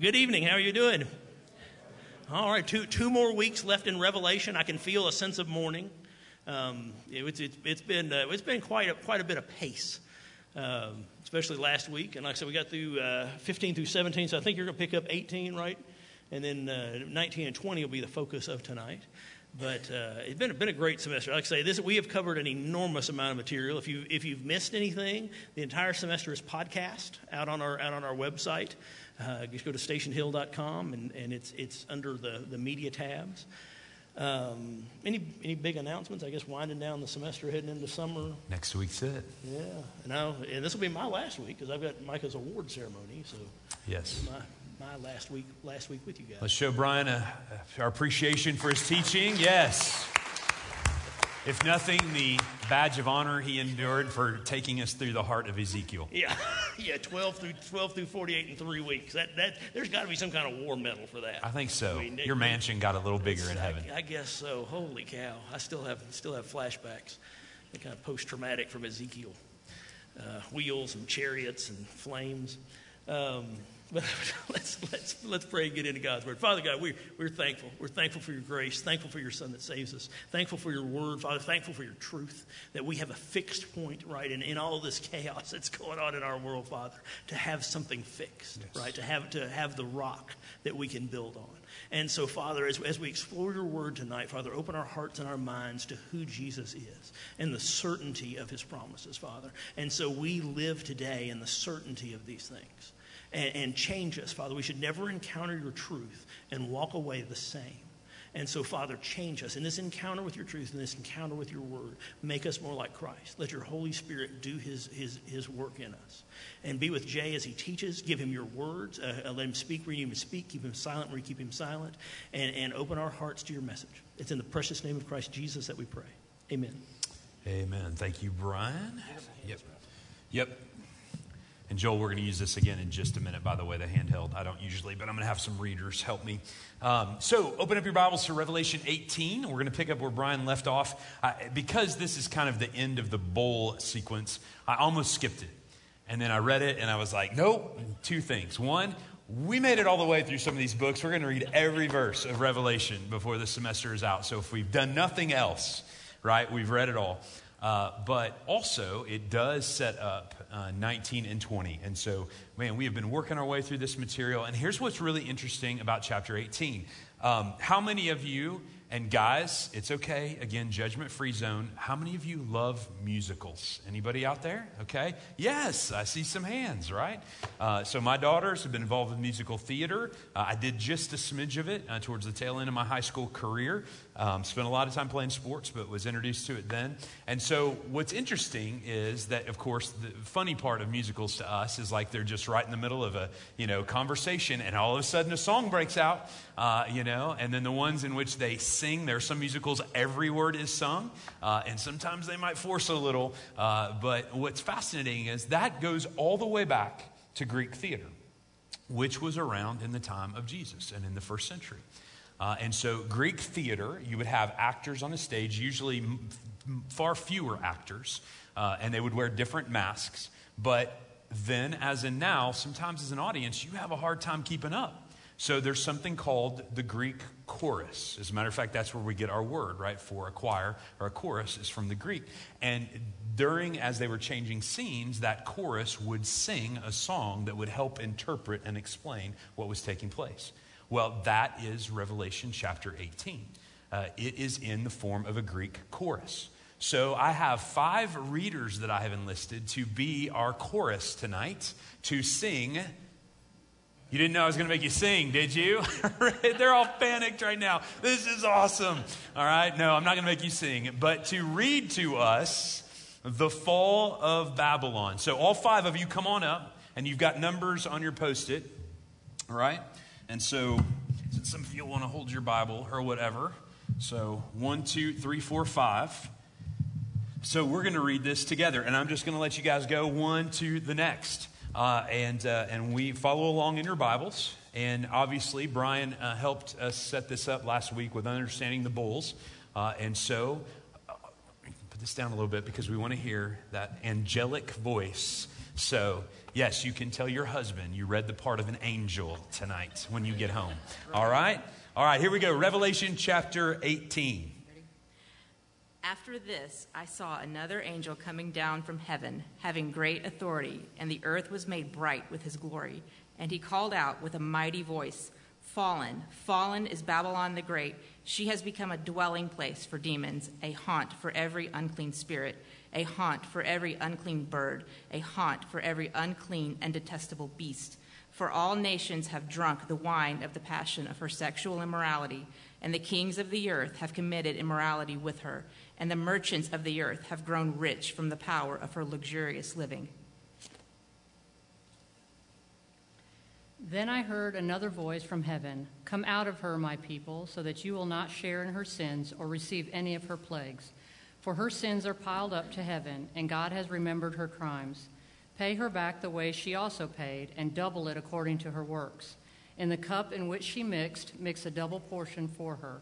Good evening. How are you doing? All right, two, two more weeks left in Revelation. I can feel a sense of mourning. Um, it, it's, it's, it's been, uh, it's been quite, a, quite a bit of pace, um, especially last week. And like I said, we got through uh, 15 through 17, so I think you're going to pick up 18, right? And then uh, 19 and 20 will be the focus of tonight. But uh, it's been, been a great semester. Like I say, this, we have covered an enormous amount of material. If, you, if you've missed anything, the entire semester is podcast out on our, out on our website. Uh, just go to stationhill.com, and, and it's, it's under the, the media tabs. Um, any, any big announcements? I guess winding down the semester, heading into summer. Next week's it. Yeah, and, I, and this will be my last week because I've got Micah's award ceremony. So yes, my, my last week last week with you guys. Let's show Brian a, our appreciation for his teaching. Yes. If nothing, the badge of honor he endured for taking us through the heart of Ezekiel. Yeah, yeah, 12 through 12 through 48 in three weeks. That, that, there's got to be some kind of war medal for that. I think so. I mean, Your it, mansion got a little bigger in heaven. I, I, guess so. Holy cow! I still have still have flashbacks, They kind of post traumatic from Ezekiel. Uh, wheels and chariots and flames. Um, but let's, let's, let's pray and get into God's Word. Father God, we, we're thankful. We're thankful for your grace, thankful for your Son that saves us, thankful for your Word, Father, thankful for your truth, that we have a fixed point, right, in, in all this chaos that's going on in our world, Father, to have something fixed, yes. right, to have, to have the rock that we can build on. And so, Father, as, as we explore your Word tonight, Father, open our hearts and our minds to who Jesus is and the certainty of his promises, Father. And so we live today in the certainty of these things and, and change us, Father. We should never encounter your truth and walk away the same. And so, Father, change us in this encounter with your truth, in this encounter with your word. Make us more like Christ. Let your Holy Spirit do his, his, his work in us. And be with Jay as he teaches. Give him your words. Uh, uh let him speak where you need him to speak. Keep him silent where you keep him silent. And, and open our hearts to your message. It's in the precious name of Christ Jesus that we pray. Amen. Amen. Thank you, Brian. Yep. Yep. And Joel, we're going to use this again in just a minute, by the way, the handheld. I don't usually, but I'm going to have some readers help me. Um, so open up your Bibles to Revelation 18. We're going to pick up where Brian left off. Uh, because this is kind of the end of the bowl sequence, I almost skipped it. And then I read it and I was like, nope, two things. One, we made it all the way through some of these books. We're going to read every verse of Revelation before the semester is out. So if we've done nothing else, right, we've read it all. Uh, but also, it does set up uh, 19 and 20. And so, man, we have been working our way through this material. And here's what's really interesting about chapter 18. Um, how many of you and guys, it's okay. Again, judgment free zone. How many of you love musicals? Anybody out there? Okay. Yes, I see some hands, right? Uh, so, my daughters have been involved with musical theater. Uh, I did just a smidge of it uh, towards the tail end of my high school career. Um, spent a lot of time playing sports, but was introduced to it then. And so, what's interesting is that, of course, the funny part of musicals to us is like they're just right in the middle of a you know conversation, and all of a sudden a song breaks out, uh, you know. And then the ones in which they sing. There are some musicals, every word is sung, uh, and sometimes they might force a little. Uh, but what's fascinating is that goes all the way back to Greek theater, which was around in the time of Jesus and in the first century. Uh, and so, Greek theater, you would have actors on the stage, usually m- far fewer actors, uh, and they would wear different masks. But then, as in now, sometimes as an audience, you have a hard time keeping up. So there's something called the Greek chorus. As a matter of fact, that's where we get our word, right, for a choir or a chorus is from the Greek. And during, as they were changing scenes, that chorus would sing a song that would help interpret and explain what was taking place. Well, that is Revelation chapter 18. Uh, it is in the form of a Greek chorus. So I have five readers that I have enlisted to be our chorus tonight to sing you didn't know I was going to make you sing, did you? They're all panicked right now. This is awesome. All right, no, I'm not going to make you sing, but to read to us the fall of Babylon. So, all five of you come on up, and you've got numbers on your post it. All right? And so, some of you want to hold your Bible or whatever. So, one, two, three, four, five. So, we're going to read this together, and I'm just going to let you guys go one to the next. Uh, and, uh, and we follow along in your Bibles. And obviously, Brian uh, helped us set this up last week with understanding the bowls. Uh, and so, uh, put this down a little bit because we want to hear that angelic voice So, yes, you can tell your husband you read the part of an angel tonight when you get home. All right? All right, here we go. Revelation chapter 18. After this, I saw another angel coming down from heaven, having great authority, and the earth was made bright with his glory. And he called out with a mighty voice Fallen, fallen is Babylon the Great. She has become a dwelling place for demons, a haunt for every unclean spirit, a haunt for every unclean bird, a haunt for every unclean and detestable beast. For all nations have drunk the wine of the passion of her sexual immorality, and the kings of the earth have committed immorality with her, and the merchants of the earth have grown rich from the power of her luxurious living. Then I heard another voice from heaven Come out of her, my people, so that you will not share in her sins or receive any of her plagues. For her sins are piled up to heaven, and God has remembered her crimes. Pay her back the way she also paid, and double it according to her works. In the cup in which she mixed, mix a double portion for her.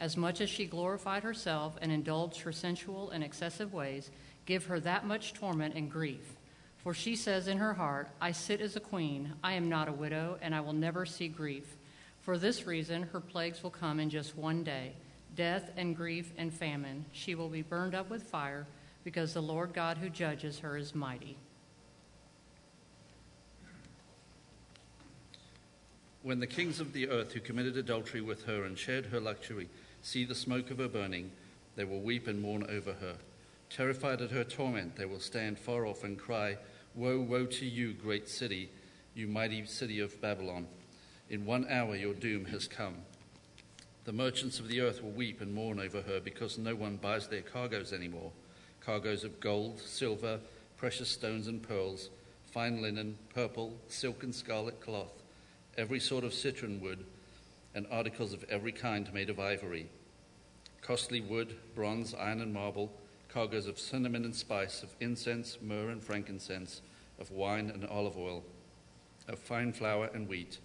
As much as she glorified herself and indulged her sensual and excessive ways, give her that much torment and grief. For she says in her heart, I sit as a queen, I am not a widow, and I will never see grief. For this reason, her plagues will come in just one day death and grief and famine. She will be burned up with fire, because the Lord God who judges her is mighty. When the kings of the earth who committed adultery with her and shared her luxury see the smoke of her burning, they will weep and mourn over her. Terrified at her torment, they will stand far off and cry, Woe, woe to you, great city, you mighty city of Babylon. In one hour your doom has come. The merchants of the earth will weep and mourn over her because no one buys their cargoes anymore. Cargoes of gold, silver, precious stones and pearls, fine linen, purple, silk and scarlet cloth, every sort of citron wood, and articles of every kind made of ivory, costly wood, bronze, iron, and marble cargoes of cinnamon and spice, of incense, myrrh and frankincense, of wine and olive oil, of fine flour and wheat,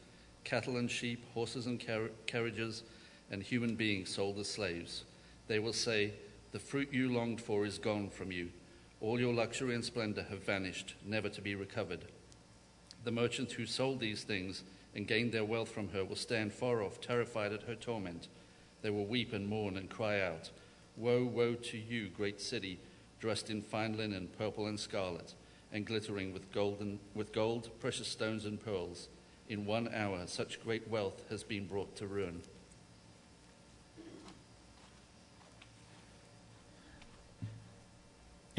cattle and sheep, horses and car- carriages, and human beings sold as slaves. They will say, The fruit you longed for is gone from you. All your luxury and splendor have vanished, never to be recovered. The merchants who sold these things and gained their wealth from her will stand far off, terrified at her torment. They will weep and mourn and cry out. Woe, woe to you, great city, dressed in fine linen, purple and scarlet, and glittering with, golden, with gold, precious stones, and pearls. In one hour, such great wealth has been brought to ruin.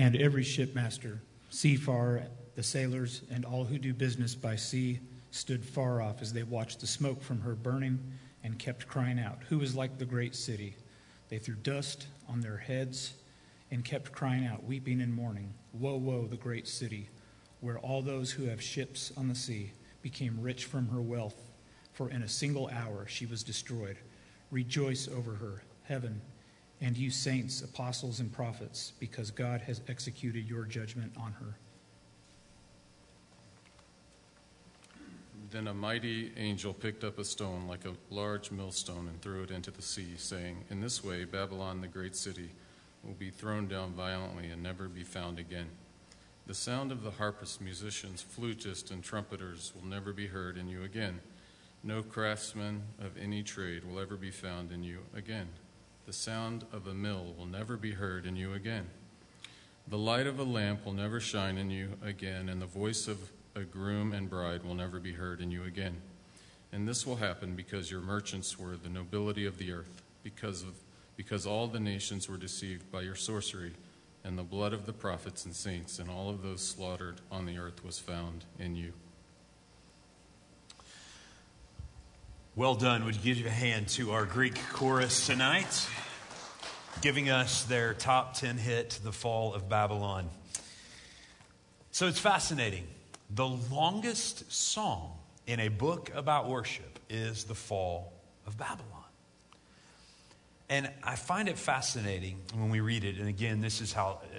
And every shipmaster, seafarer, the sailors, and all who do business by sea stood far off as they watched the smoke from her burning and kept crying out, Who is like the great city? They threw dust on their heads and kept crying out, weeping and mourning, Woe, woe, the great city, where all those who have ships on the sea became rich from her wealth, for in a single hour she was destroyed. Rejoice over her, heaven, and you saints, apostles, and prophets, because God has executed your judgment on her. Then a mighty angel picked up a stone like a large millstone and threw it into the sea, saying, In this way, Babylon, the great city, will be thrown down violently and never be found again. The sound of the harpists, musicians, flutists, and trumpeters will never be heard in you again. No craftsman of any trade will ever be found in you again. The sound of a mill will never be heard in you again. The light of a lamp will never shine in you again, and the voice of a groom and bride will never be heard in you again. And this will happen because your merchants were the nobility of the earth, because, of, because all the nations were deceived by your sorcery, and the blood of the prophets and saints and all of those slaughtered on the earth was found in you. Well done. Would you give a hand to our Greek chorus tonight, giving us their top 10 hit, The Fall of Babylon? So it's fascinating. The longest song in a book about worship is The Fall of Babylon. And I find it fascinating when we read it. And again, this is how uh,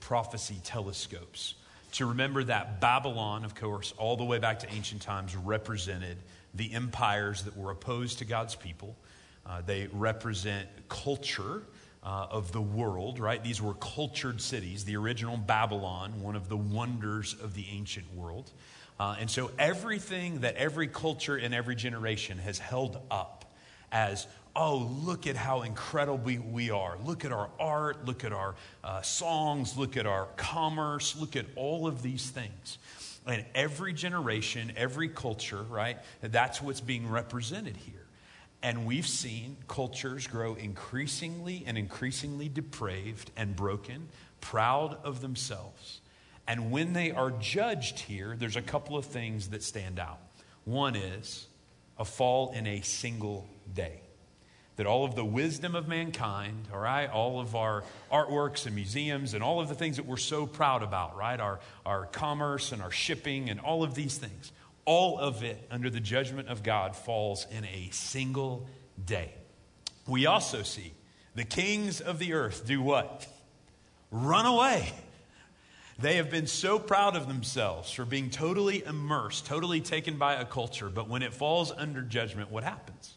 prophecy telescopes. To remember that Babylon, of course, all the way back to ancient times, represented the empires that were opposed to God's people. Uh, they represent culture uh, of the world, right? These were cultured cities, the original Babylon, one of the wonders of the ancient world. Uh, and so everything that every culture in every generation has held up as, oh, look at how incredible we are. Look at our art, look at our uh, songs, look at our commerce, look at all of these things. And every generation, every culture, right? That's what's being represented here. And we've seen cultures grow increasingly and increasingly depraved and broken, proud of themselves. And when they are judged here, there's a couple of things that stand out. One is a fall in a single day. That all of the wisdom of mankind, all right, all of our artworks and museums and all of the things that we're so proud about, right, our, our commerce and our shipping and all of these things, all of it under the judgment of God falls in a single day. We also see the kings of the earth do what? Run away. They have been so proud of themselves for being totally immersed, totally taken by a culture, but when it falls under judgment, what happens?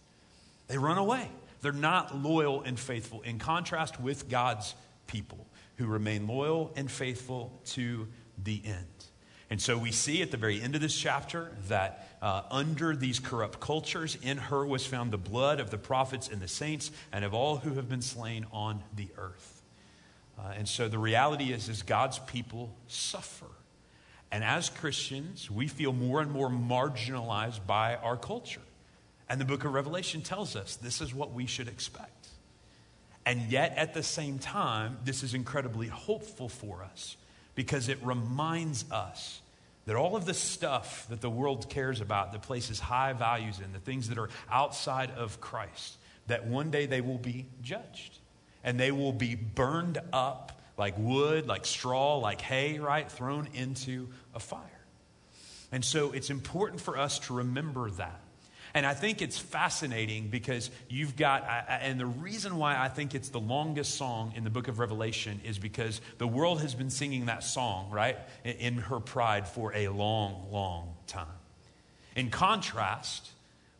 They run away. They're not loyal and faithful, in contrast with God's people who remain loyal and faithful to the end. And so we see at the very end of this chapter that uh, under these corrupt cultures, in her was found the blood of the prophets and the saints and of all who have been slain on the earth. Uh, and so the reality is, is God's people suffer. And as Christians, we feel more and more marginalized by our culture. And the book of Revelation tells us this is what we should expect. And yet, at the same time, this is incredibly hopeful for us because it reminds us that all of the stuff that the world cares about, that places high values in, the things that are outside of Christ, that one day they will be judged and they will be burned up like wood, like straw, like hay, right? Thrown into a fire. And so it's important for us to remember that. And I think it's fascinating because you've got, and the reason why I think it's the longest song in the book of Revelation is because the world has been singing that song, right, in her pride for a long, long time. In contrast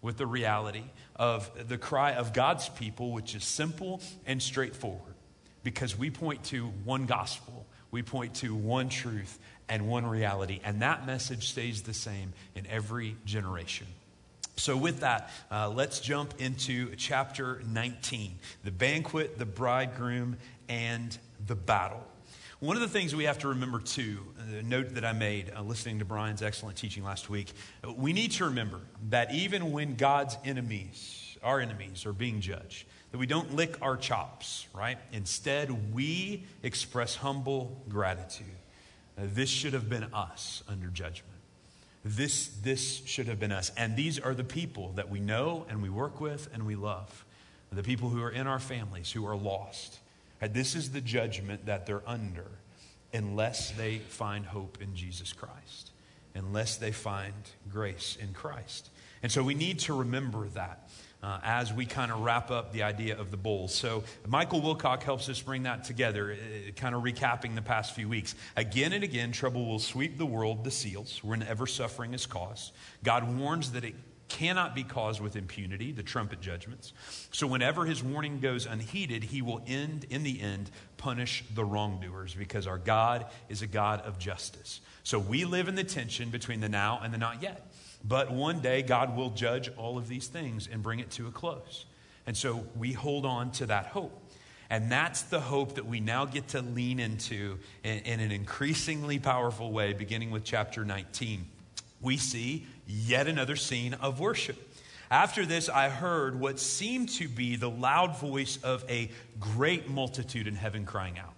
with the reality of the cry of God's people, which is simple and straightforward, because we point to one gospel, we point to one truth and one reality, and that message stays the same in every generation. So, with that, uh, let's jump into chapter 19 the banquet, the bridegroom, and the battle. One of the things we have to remember, too, the note that I made uh, listening to Brian's excellent teaching last week, we need to remember that even when God's enemies, our enemies, are being judged, that we don't lick our chops, right? Instead, we express humble gratitude. Uh, this should have been us under judgment. This, this should have been us. And these are the people that we know and we work with and we love. The people who are in our families who are lost. This is the judgment that they're under unless they find hope in Jesus Christ, unless they find grace in Christ. And so we need to remember that uh, as we kind of wrap up the idea of the bowls. So, Michael Wilcock helps us bring that together, uh, kind of recapping the past few weeks. Again and again, trouble will sweep the world, the seals, whenever suffering is caused. God warns that it cannot be caused with impunity, the trumpet judgments. So, whenever his warning goes unheeded, he will end, in the end, punish the wrongdoers because our God is a God of justice. So, we live in the tension between the now and the not yet. But one day, God will judge all of these things and bring it to a close. And so we hold on to that hope. And that's the hope that we now get to lean into in, in, an increasingly powerful way, beginning with chapter 19. We see yet another scene of worship. After this, I heard what seemed to be the loud voice of a great multitude in heaven crying out.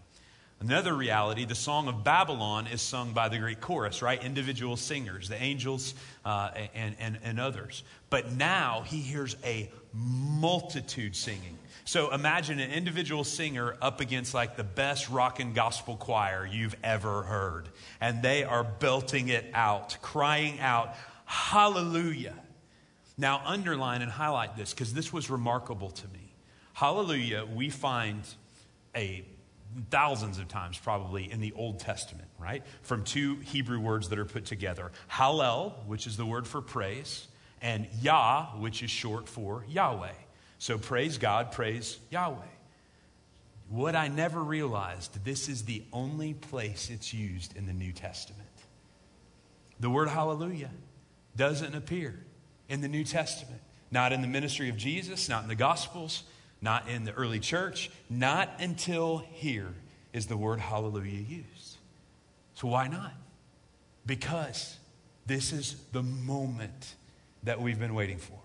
Another reality, the Song of Babylon is sung by the great chorus, right? Individual singers, the angels uh, and, and, and others. But now he hears a multitude singing. So imagine an individual singer up against like the best rock and gospel choir you've ever heard. And they are belting it out, crying out, Hallelujah. Now, underline and highlight this because this was remarkable to me. Hallelujah, we find a thousands of times probably in the Old Testament, right? From two Hebrew words that are put together Hallel, which is the word for praise, and Yah, which is short for Yahweh. So praise God, praise Yahweh. what I never realized, this is the only place it's used in the New Testament. The word hallelujah doesn't appear in the New Testament, not in the ministry of Jesus, not in the Gospels, not in the early church, not until here is the word hallelujah used. So why not? Because this is the moment that we've been waiting for.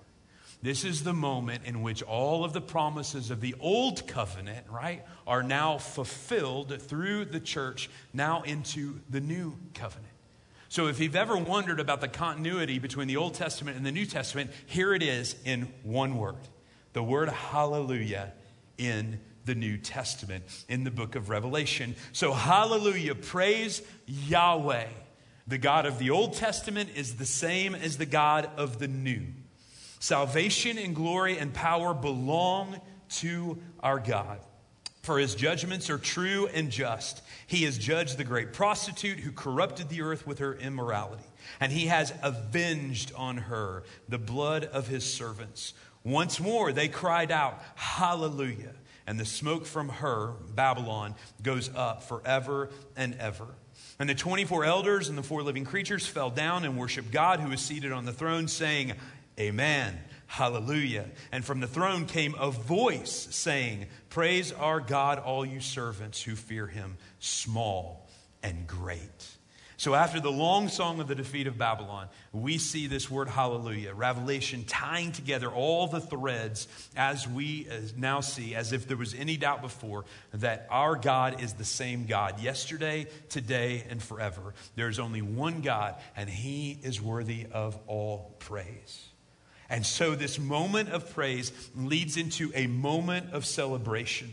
This is the moment in which all of the promises of the old covenant, right, are now fulfilled through the church, now into the new covenant. So if you've ever wondered about the continuity between the Old Testament and the New Testament, here it is in one word the word hallelujah in the New Testament, in the book of Revelation. So, hallelujah, praise Yahweh. The God of the Old Testament is the same as the God of the New. Salvation and glory and power belong to our God. For his judgments are true and just. He has judged the great prostitute who corrupted the earth with her immorality, and he has avenged on her the blood of his servants. Once more they cried out, Hallelujah. And the smoke from her, Babylon, goes up forever and ever. And the 24 elders and the four living creatures fell down and worshiped God who is seated on the throne, saying, Amen. Hallelujah. And from the throne came a voice saying, Praise our God, all you servants who fear him, small and great. So, after the long song of the defeat of Babylon, we see this word hallelujah, Revelation tying together all the threads as we now see, as if there was any doubt before, that our God is the same God yesterday, today, and forever. There's only one God, and he is worthy of all praise. And so this moment of praise leads into a moment of celebration.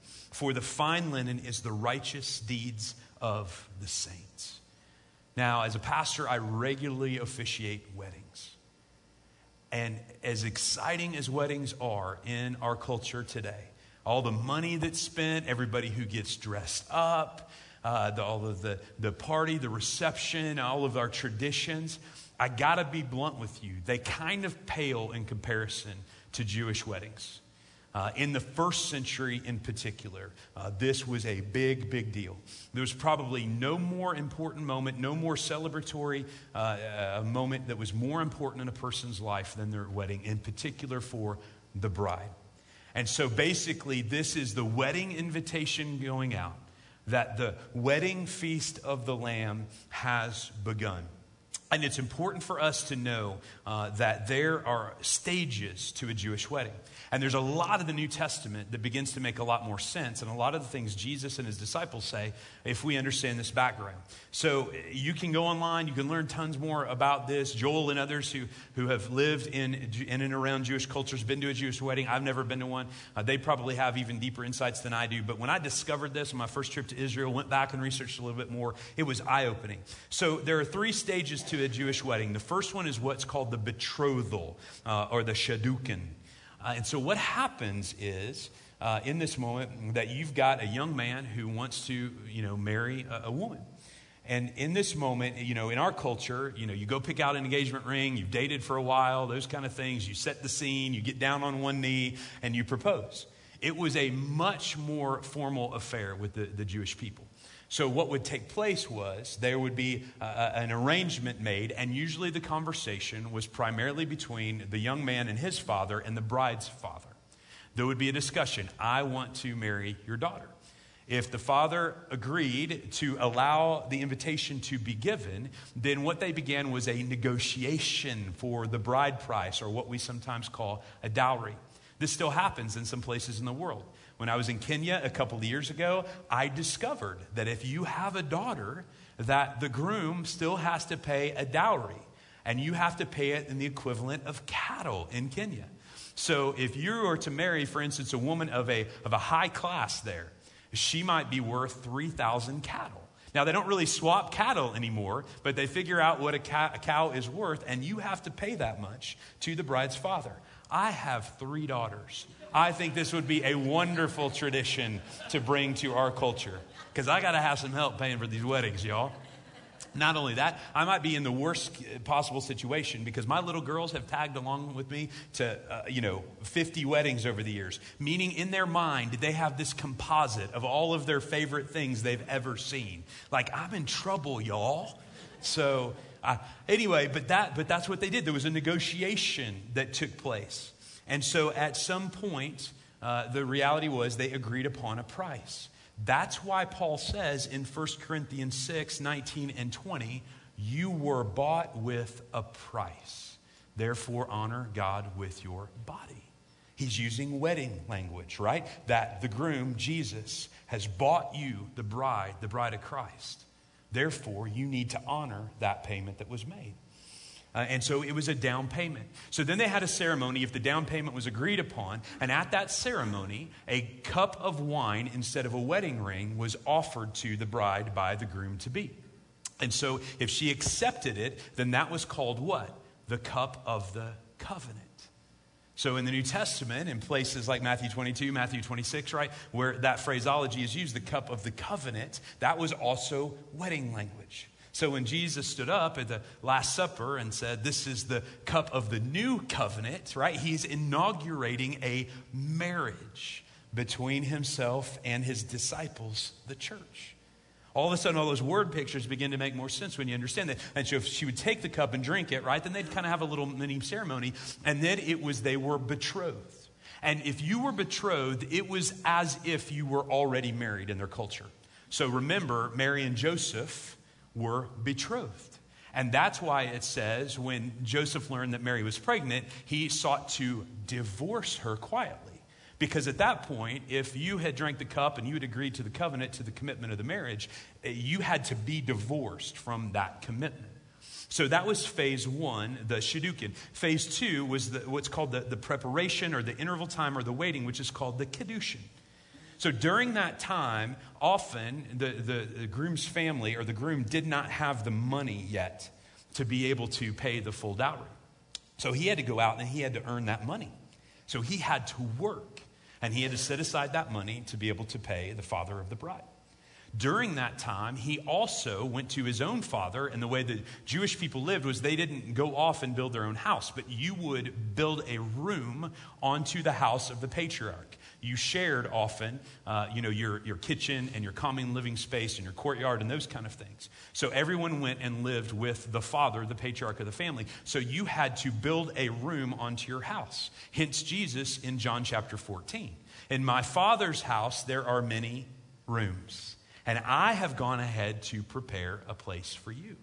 for the fine linen is the righteous deeds of the saints. Now, as a pastor, I regularly officiate weddings. And as exciting as weddings are in our culture today, all the money that's spent, everybody who gets dressed up, uh, the, all of the, the party, the reception, all of our traditions, I got to be blunt with you. They kind of pale in comparison to Jewish weddings. Uh, in the first century, in particular, uh, this was a big, big deal. There was probably no more important moment, no more celebratory uh, moment that was more important in a person's life than their wedding, in particular for the bride. And so basically, this is the wedding invitation going out that the wedding feast of the Lamb has begun. And it's important for us to know uh, that there are stages to a Jewish wedding. And there's a lot of the New Testament that begins to make a lot more sense, and a lot of the things Jesus and his disciples say if we understand this background. So you can go online, you can learn tons more about this. Joel and others who, who have lived in, in and around Jewish cultures, been to a Jewish wedding. I've never been to one. Uh, they probably have even deeper insights than I do. But when I discovered this on my first trip to Israel, went back and researched a little bit more, it was eye opening. So there are three stages to a Jewish wedding. The first one is what's called the betrothal uh, or the Shidduchin. Uh, and so what happens is, uh, in this moment, that you've got a young man who wants to, you know, marry a, a woman. And in this moment, you know, in our culture, you know, you go pick out an engagement ring, you've dated for a while, those kind of things, you set the scene, you get down on one knee, and you propose. It was a much more formal affair with the, the Jewish people. So, what would take place was there would be uh, uh, an arrangement made, and usually the conversation was primarily between the young man and his father and the bride's father. There would be a discussion I want to marry your daughter. If the father agreed to allow the invitation to be given, then what they began was a negotiation for the bride price, or what we sometimes call a dowry. This still happens in some places in the world. When I was in Kenya a couple of years ago, I discovered that if you have a daughter, that the groom still has to pay a dowry, and you have to pay it in the equivalent of cattle in Kenya. So if you are to marry, for instance, a woman of a, of a high class there, she might be worth 3,000 cattle. Now, they don't really swap cattle anymore, but they figure out what a, a, cow is worth, and you have to pay that much to the bride's father. I have three daughters. I think this would be a wonderful tradition to bring to our culture because I got to have some help paying for these weddings, y'all. Not only that, I might be in the worst possible situation because my little girls have tagged along with me to, uh, you know, 50 weddings over the years. Meaning, in their mind, they have this composite of all of their favorite things they've ever seen. Like, I'm in trouble, y'all. So, uh, anyway, but, that, but that's what they did. There was a negotiation that took place. And so, at some point, uh, the reality was they agreed upon a price. That's why Paul says in 1 Corinthians 6 19 and 20, you were bought with a price. Therefore, honor God with your body. He's using wedding language, right? That the groom, Jesus, has bought you, the bride, the bride of Christ. Therefore, you need to honor that payment that was made. Uh, and so it was a down payment. So then they had a ceremony if the down payment was agreed upon. And at that ceremony, a cup of wine instead of a wedding ring was offered to the bride by the groom to be. And so if she accepted it, then that was called what? The cup of the covenant. So in the New Testament, in places like Matthew 22, Matthew 26, right, where that phraseology is used, the cup of the covenant, that was also wedding language. So when Jesus stood up at the Last Supper and said, This is the cup of the new covenant, right? He's inaugurating a marriage between himself and his disciples, the church. All of a sudden, all those word pictures begin to make more sense when you understand that. And so, if she would take the cup and drink it, right, then they'd kind of have a little mini ceremony. And then it was they were betrothed. And if you were betrothed, it was as if you were already married in their culture. So remember, Mary and Joseph were betrothed. And that's why it says when Joseph learned that Mary was pregnant, he sought to divorce her quietly. Because at that point, if you had drank the cup and you had agreed to the covenant, to the commitment of the marriage, eh, you had to be divorced from that commitment. So that was phase one, the Shidduchin. Phase two was the, what's called the, the preparation or the interval time or the waiting, which is called the Kiddushin. So during that time, often the, the, the, groom's family or the groom did not have the money yet to be able to pay the full dowry. So he had to go out and he had to earn that money. So he had to work and he had to set aside that money to be able to pay the father of the bride. During that time, he also went to his own father, and the way the Jewish people lived was they didn't go off and build their own house, but you would build a room onto the house of the patriarch you shared often, uh, you know, your, your kitchen and your common living space and your courtyard and those kind of things. So everyone went and lived with the father, the patriarch of the family. So you had to build a room onto your house. Hence Jesus in John chapter 14. In my father's house, there are many rooms, and I have gone ahead to prepare a place for you.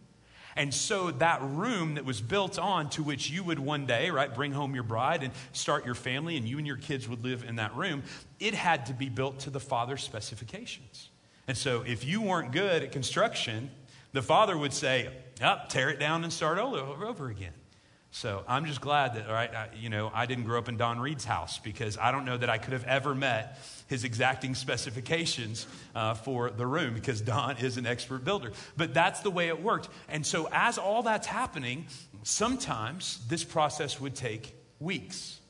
And so that room that was built on to which you would one day, right, bring home your bride and start your family, and you and your kids would live in that room, it had to be built to the father's specifications. And so if you weren't good at construction, the father would say, up, tear it down and start over again. So I'm just glad that, right, I, you know, I didn't grow up in Don Reed's house because I don't know that I could have ever met his exacting specifications uh, for the room because Don is an expert builder. But that's the way it worked. And so, as all that's happening, sometimes this process would take weeks.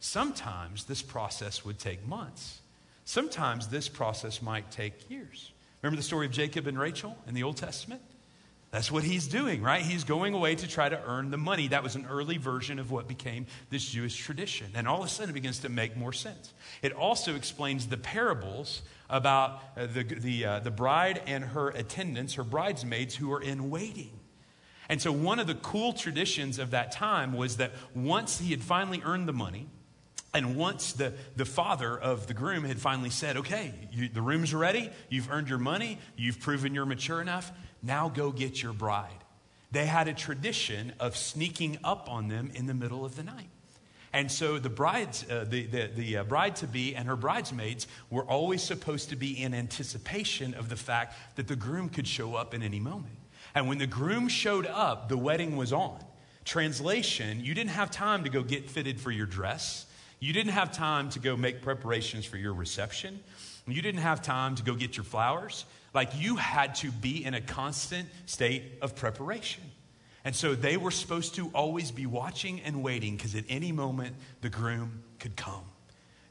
Sometimes this process would take months. Sometimes this process might take years. Remember the story of Jacob and Rachel in the Old Testament? That's what he's doing, right? He's going away to try to earn the money. That was an early version of what became this Jewish tradition. And all of a sudden it begins to make more sense. It also explains the parables about uh, the, the, uh, the bride and her attendants, her bridesmaids, who are in waiting. And so, one of the cool traditions of that time was that once he had finally earned the money, and once the, the father of the groom had finally said, Okay, you, the room's ready, you've earned your money, you've proven you're mature enough, now go get your bride. They had a tradition of sneaking up on them in the middle of the night. And so the brides, uh, the, the, the uh, bride to be and her bridesmaids were always supposed to be in anticipation of the fact that the groom could show up in any moment. And when the groom showed up, the wedding was on. Translation, you didn't have time to go get fitted for your dress. You didn't have time to go make preparations for your reception. You didn't have time to go get your flowers. Like you had to be in a constant state of preparation. And so they were supposed to always be watching and waiting because at any moment the groom could come.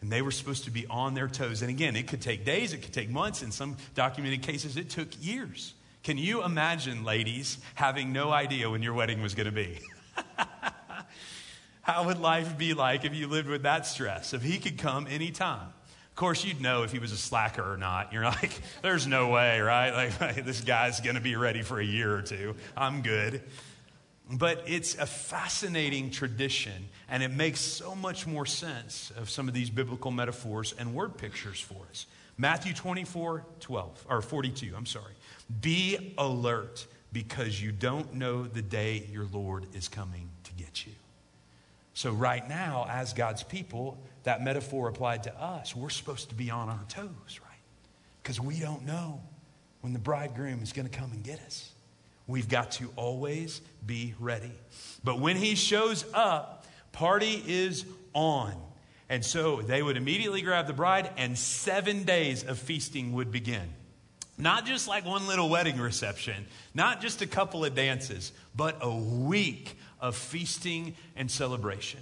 And they were supposed to be on their toes. And again, it could take days, it could take months. In some documented cases, it took years. Can you imagine, ladies, having no idea when your wedding was going to be? How would life be like if you lived with that stress? If he could come anytime. Course, you'd know if he was a slacker or not. You're like, there's no way, right? Like, this guy's going to be ready for a year or two. I'm good. But it's a fascinating tradition, and it makes so much more sense of some of these biblical metaphors and word pictures for us. Matthew 24, 12, or 42, I'm sorry. Be alert because you don't know the day your Lord is coming to get you. So, right now, as God's people, that metaphor applied to us, we're supposed to be on our toes, right? Because we don't know when the bridegroom is going to come and get us. We've got to always be ready. But when he shows up, party is on. And so they would immediately grab the bride, and seven days of feasting would begin. Not just like one little wedding reception, not just a couple of dances, but a week of feasting and celebration.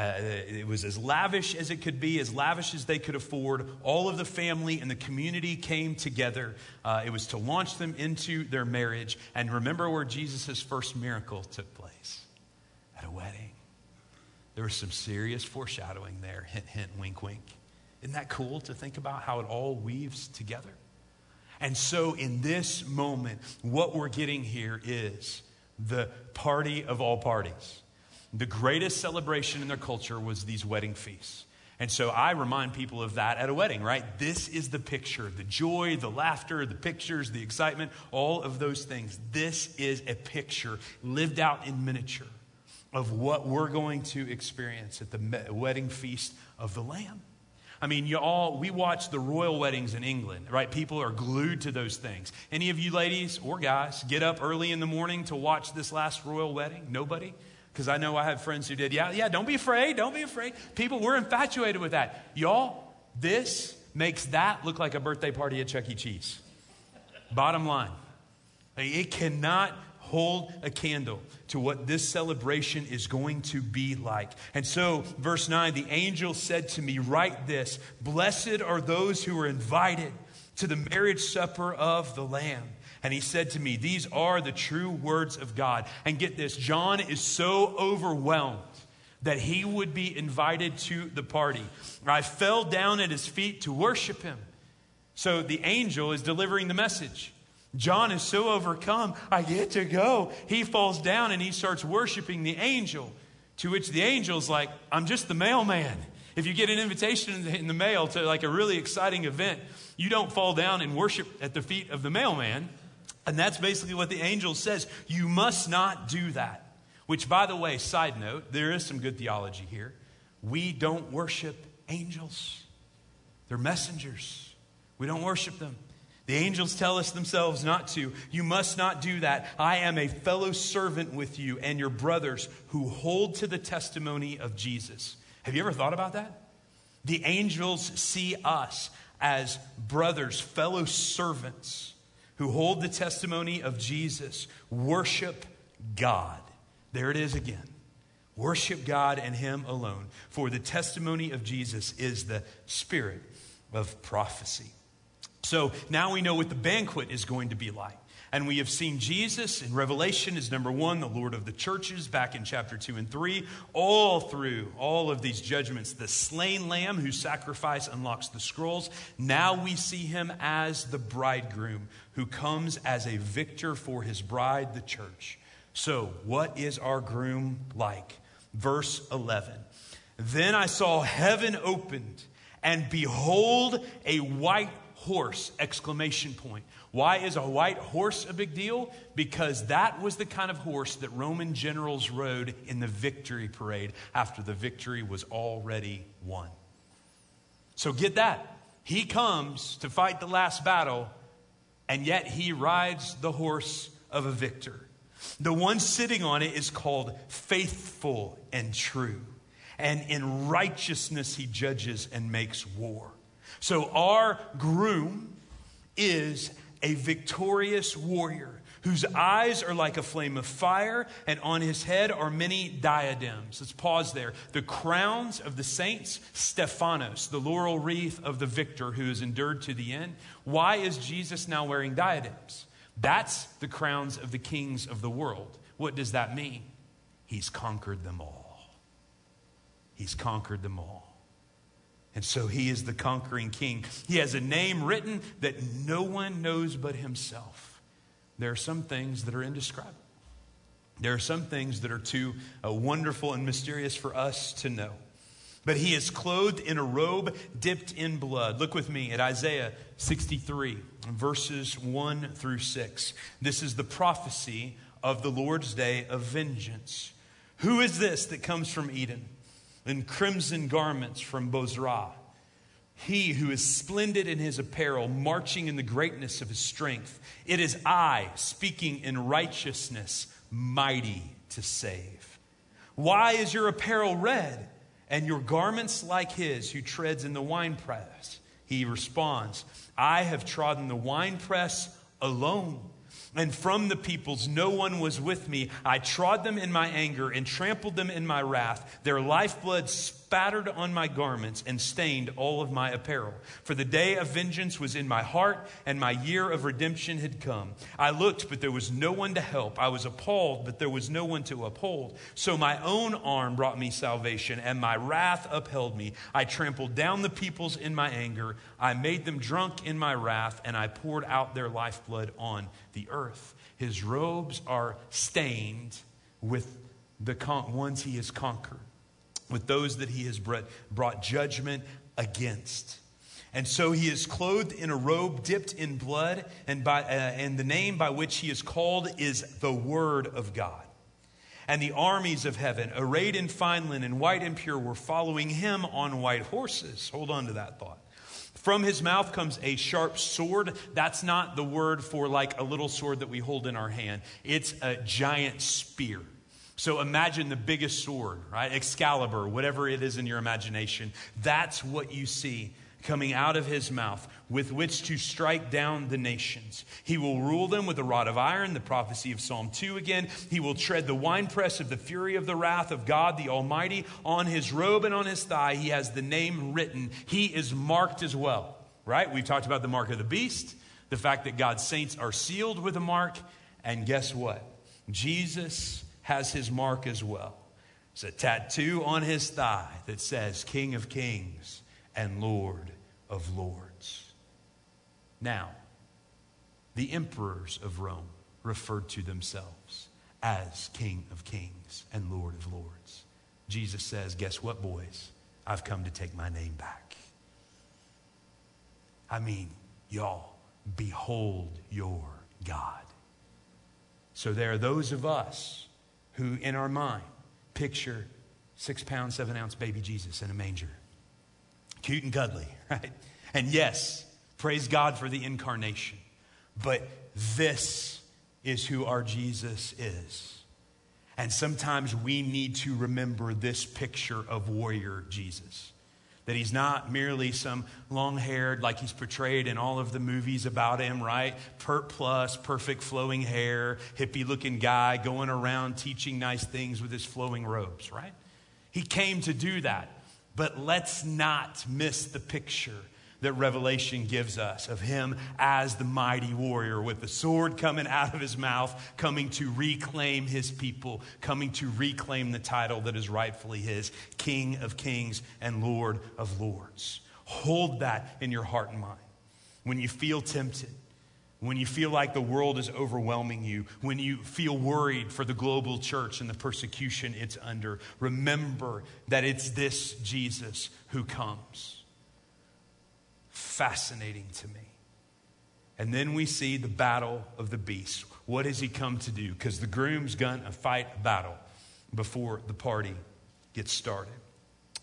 Uh, it was as lavish as it could be, as lavish as they could afford. All of the family and the community came together. Uh, it was to launch them into their marriage. And remember where Jesus' first miracle took place at a wedding. There was some serious foreshadowing there. Hint, hint, wink, wink. Isn't that cool to think about how it all weaves together? And so, in this moment, what we're getting here is the party of all parties. The greatest celebration in their culture was these wedding feasts. And so I remind people of that at a wedding, right? This is the picture the joy, the laughter, the pictures, the excitement, all of those things. This is a picture lived out in miniature of what we're going to experience at the wedding feast of the Lamb. I mean, you all, we watch the royal weddings in England, right? People are glued to those things. Any of you ladies or guys get up early in the morning to watch this last royal wedding? Nobody? Because I know I have friends who did. Yeah, yeah, don't be afraid. Don't be afraid. People, we're infatuated with that. Y'all, this makes that look like a birthday party at Chuck E. Cheese. Bottom line. It cannot hold a candle to what this celebration is going to be like. And so, verse 9, the angel said to me, Write this Blessed are those who are invited to the marriage supper of the Lamb. And he said to me, These are the true words of God. And get this, John is so overwhelmed that he would be invited to the party. I fell down at his feet to worship him. So the angel is delivering the message. John is so overcome, I get to go. He falls down and he starts worshiping the angel. To which the angel's like, I'm just the mailman. If you get an invitation in the mail to like a really exciting event, you don't fall down and worship at the feet of the mailman. And that's basically what the angel says. You must not do that. Which, by the way, side note, there is some good theology here. We don't worship angels, they're messengers. We don't worship them. The angels tell us themselves not to. You must not do that. I am a fellow servant with you and your brothers who hold to the testimony of Jesus. Have you ever thought about that? The angels see us as brothers, fellow servants who hold the testimony of Jesus worship God. There it is again. Worship God and Him alone. For the testimony of Jesus is the spirit of prophecy. So now we know what the banquet is going to be like. And we have seen Jesus in Revelation as number one, the Lord of the churches, back in chapter two and three, all through all of these judgments. The slain lamb whose sacrifice unlocks the scrolls. Now we see him as the bridegroom who comes as a victor for his bride, the church. So, what is our groom like? Verse 11. Then I saw heaven opened, and behold, a white horse! Exclamation point. Why is a white horse a big deal? Because that was the kind of horse that Roman generals rode in the victory parade after the victory was already won. So get that. He comes to fight the last battle, and yet he rides the horse of a victor. The one sitting on it is called faithful and true. And in righteousness he judges and makes war. So our groom is a victorious warrior whose eyes are like a flame of fire, and on his head are many diadems. Let's pause there. The crowns of the saints, Stephanos, the laurel wreath of the victor who has endured to the end. Why is Jesus now wearing diadems? That's the crowns of the kings of the world. What does that mean? He's conquered them all. He's conquered them all. And so he is the conquering king. He has a name written that no one knows but himself there are some things that are indescribable. There are some things that are too uh, wonderful and mysterious for us to know. But he is clothed in a robe dipped in blood. Look with me at Isaiah 63, verses 1 through 6. This is the prophecy of the Lord's day of vengeance. Who is this that comes from Edom in crimson garments from Bozrah? He who is splendid in his apparel, marching in the greatness of his strength. It is I, speaking in righteousness, mighty to save. Why is your apparel red and your garments like his who treads in the winepress? He responds, I have trodden the winepress alone and from the peoples no one was with me. I trod them in my anger and trampled them in my wrath. Their lifeblood spattered on my garments and stained all of my apparel. For the day of vengeance was in my heart, and my year of redemption had come. I looked, but there was no one to help. I was appalled, but there was no one to uphold. So my own arm brought me salvation, and my wrath upheld me. I trampled down the peoples in my anger. I made them drunk in my wrath, and I poured out their lifeblood on the earth. His robes are stained with the con- ones he has conquered, with those that he has brought, judgment against. And so he is clothed in a robe dipped in blood, and, by, uh, and the name by which he is called is the Word of God. And the armies of heaven, arrayed in fine linen, white and pure, were following him on white horses. Hold on to that thought. From his mouth comes a sharp sword. That's not the word for like a little sword that we hold in our hand, it's a giant spear. So imagine the biggest sword, right? Excalibur, whatever it is in your imagination. That's what you see coming out of his mouth with which to strike down the nations. He will rule them with a rod of iron, the prophecy of Psalm 2 again. He will tread the winepress of the fury of the wrath of God the Almighty. On his robe and on his thigh, he has the name written. He is marked as well, right? We've talked about the mark of the beast, the fact that God's saints are sealed with a mark. And guess what? Jesus has his mark as well. It's a tattoo on his thigh that says, King of Kings and Lord of Lords. Now, the emperors of Rome referred to themselves as King of Kings and Lord of Lords. Jesus says, Guess what, boys? I've come to take my name back. I mean, y'all, behold your God. So there are those of us who, in our mind, picture six pound, seven ounce baby Jesus in a manger cute and cuddly, right? And yes, praise God for the incarnation. But this is who our Jesus is. And sometimes we need to remember this picture of warrior Jesus. That he's not merely some long haired, like he's portrayed in all of the movies about him, right? Pert plus, perfect flowing hair, hippie looking guy going around teaching nice things with his flowing robes, right? He came to do that. But let's not miss the picture that Revelation gives us of him as the mighty warrior with the sword coming out of his mouth, coming to reclaim his people, coming to reclaim the title that is rightfully his King of Kings and Lord of Lords. Hold that in your heart and mind. When you feel tempted, when you feel like the world is overwhelming you, when you feel worried for the global church and the persecution it's under, remember that it's this Jesus who comes. Fascinating to me. And then we see the battle of the beasts. What has he come to do? Because the groom's going to fight a battle before the party gets started.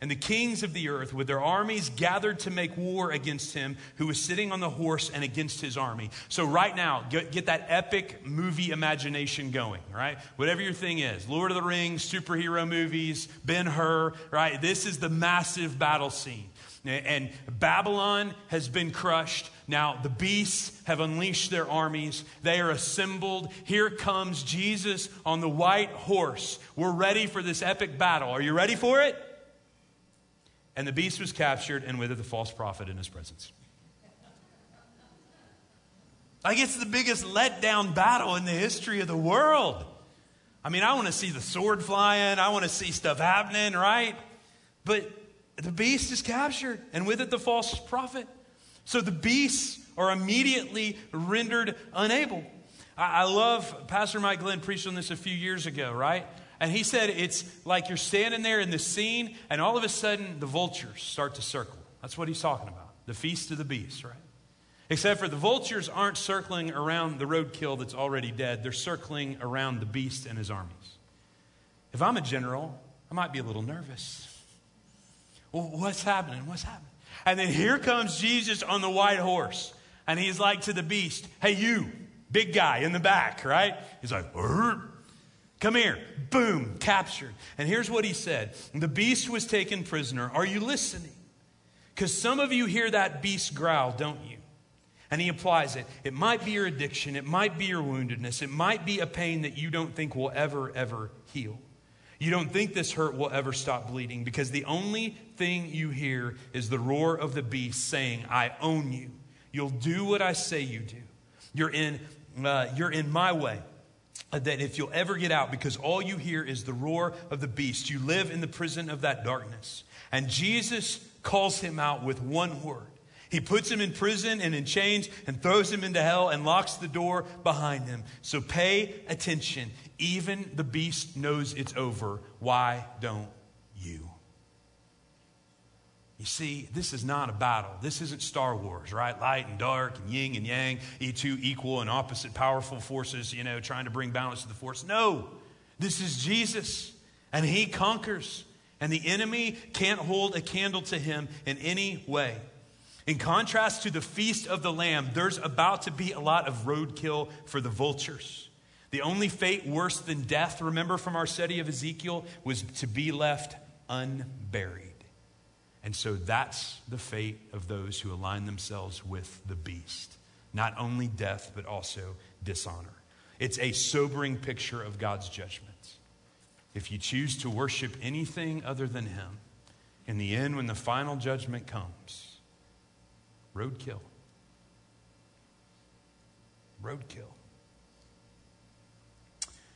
and the kings of the earth with their armies gathered to make war against him who was sitting on the horse and against his army. So, right now, get, get that epic movie imagination going, right? Whatever your thing is Lord of the Rings, superhero movies, Ben Hur, right? This is the massive battle scene. And Babylon has been crushed. Now the beasts have unleashed their armies. They are assembled. Here comes Jesus on the white horse. We're ready for this epic battle. Are you ready for it? And the beast was captured, and with it the false prophet in his presence. Like it's the biggest letdown battle in the history of the world. I mean, I want to see the sword flying, I want to see stuff happening, right? But the beast is captured, and with it the false prophet. So the beasts are immediately rendered unable. I, I love Pastor Mike Glenn preached on this a few years ago, right? And he said it's like you're standing there in the scene, and all of a sudden the vultures start to circle. That's what he's talking about the feast of the beasts, right? Except for the vultures aren't circling around the roadkill that's already dead, they're circling around the beast and his armies. If I'm a general, I might be a little nervous. Well, what's happening? What's happening? And then here comes Jesus on the white horse. And he's like to the beast, Hey, you, big guy in the back, right? He's like, Come here. Boom, captured. And here's what he said The beast was taken prisoner. Are you listening? Because some of you hear that beast growl, don't you? And he applies it. It might be your addiction, it might be your woundedness, it might be a pain that you don't think will ever, ever heal. You don't think this hurt will ever stop bleeding because the only thing you hear is the roar of the beast saying, I own you. You'll do what I say you do. You're in, uh, you're in my way Uh, that if you'll ever get out, because all you hear is the roar of the beast, you live in the prison of that darkness. And Jesus calls him out with one word. He puts him in prison and in chains and throws him into hell and locks the door behind him. So pay attention. Even the beast knows it's over. Why don't you? You see, this is not a battle. This isn't Star Wars, right? Light and dark and yin and yang, two equal and opposite powerful forces, you know, trying to bring balance to the force. No, this is Jesus, and he conquers, and the enemy can't hold a candle to him in any way. In contrast to the feast of the Lamb, there's about to be a lot of roadkill for the vultures. The only fate worse than death, remember from our study of Ezekiel, was to be left unburied. And so that's the fate of those who align themselves with the beast. Not only death, but also dishonor. It's a sobering picture of God's judgment. If you choose to worship anything other than Him, in the end, when the final judgment comes, roadkill. Roadkill.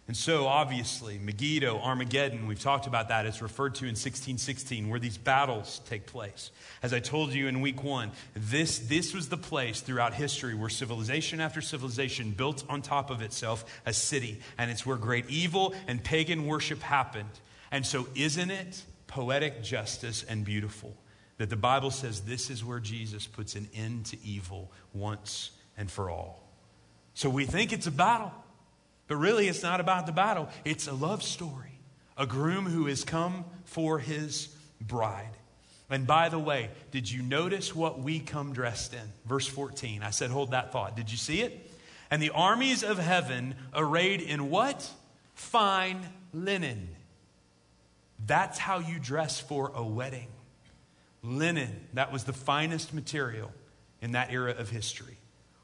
And so, obviously, Megiddo, Armageddon, we've talked about that. It's referred to in 1616, where these battles take place. As I told you in week one, this, this was the place throughout history where civilization after civilization built on top of itself a city. And it's where great evil and pagan worship happened. And so, isn't it poetic justice and beautiful that the Bible says this is where Jesus puts an end to evil once and for all? So, we think it's a battle. But really, it's not about the battle, it's a love story. A groom who has come for his bride. And by the way, did you notice what we come dressed in? Verse 14. I said, hold that thought. Did you see it? And the armies of heaven arrayed in what? Fine linen. That's how you dress for a wedding. Linen, that was the finest material in that era of history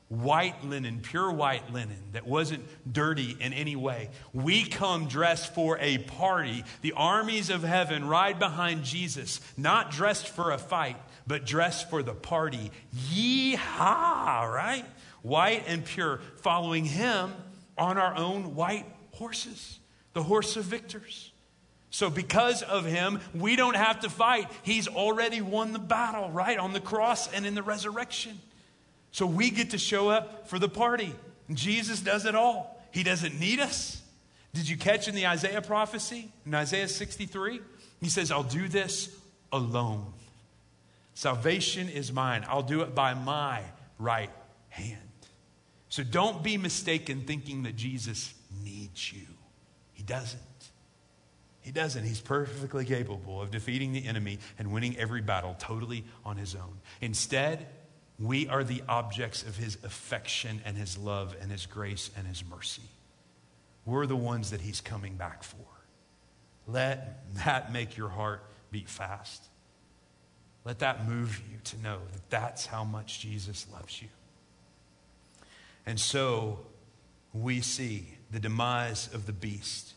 white linen, pure white linen that wasn't dirty in any way. We come dressed for a party. The armies of heaven ride behind Jesus, not dressed for a fight, but dressed for the party. Yeehaw, right? White and pure, following him on our own white horses, the horse of victors. So, because of him, we don't have to fight. He's already won the battle, right? On the cross and in the resurrection. So we get to show up for the party. Jesus does it all. He doesn't need us, Did you catch in the Isaiah prophecy, in Isaiah 63? He says, I'll do this alone. Salvation is mine. I'll do it by my right hand. So don't be mistaken thinking that Jesus needs you. He doesn't. He doesn't. He's perfectly capable of defeating the enemy and winning every battle totally on his own. Instead, we are the objects of his affection and his love and his grace and his mercy. We're the ones that he's coming back for. Let that make your heart beat fast. Let that move you to know that that's how much Jesus loves you. And so we see the demise of the beast.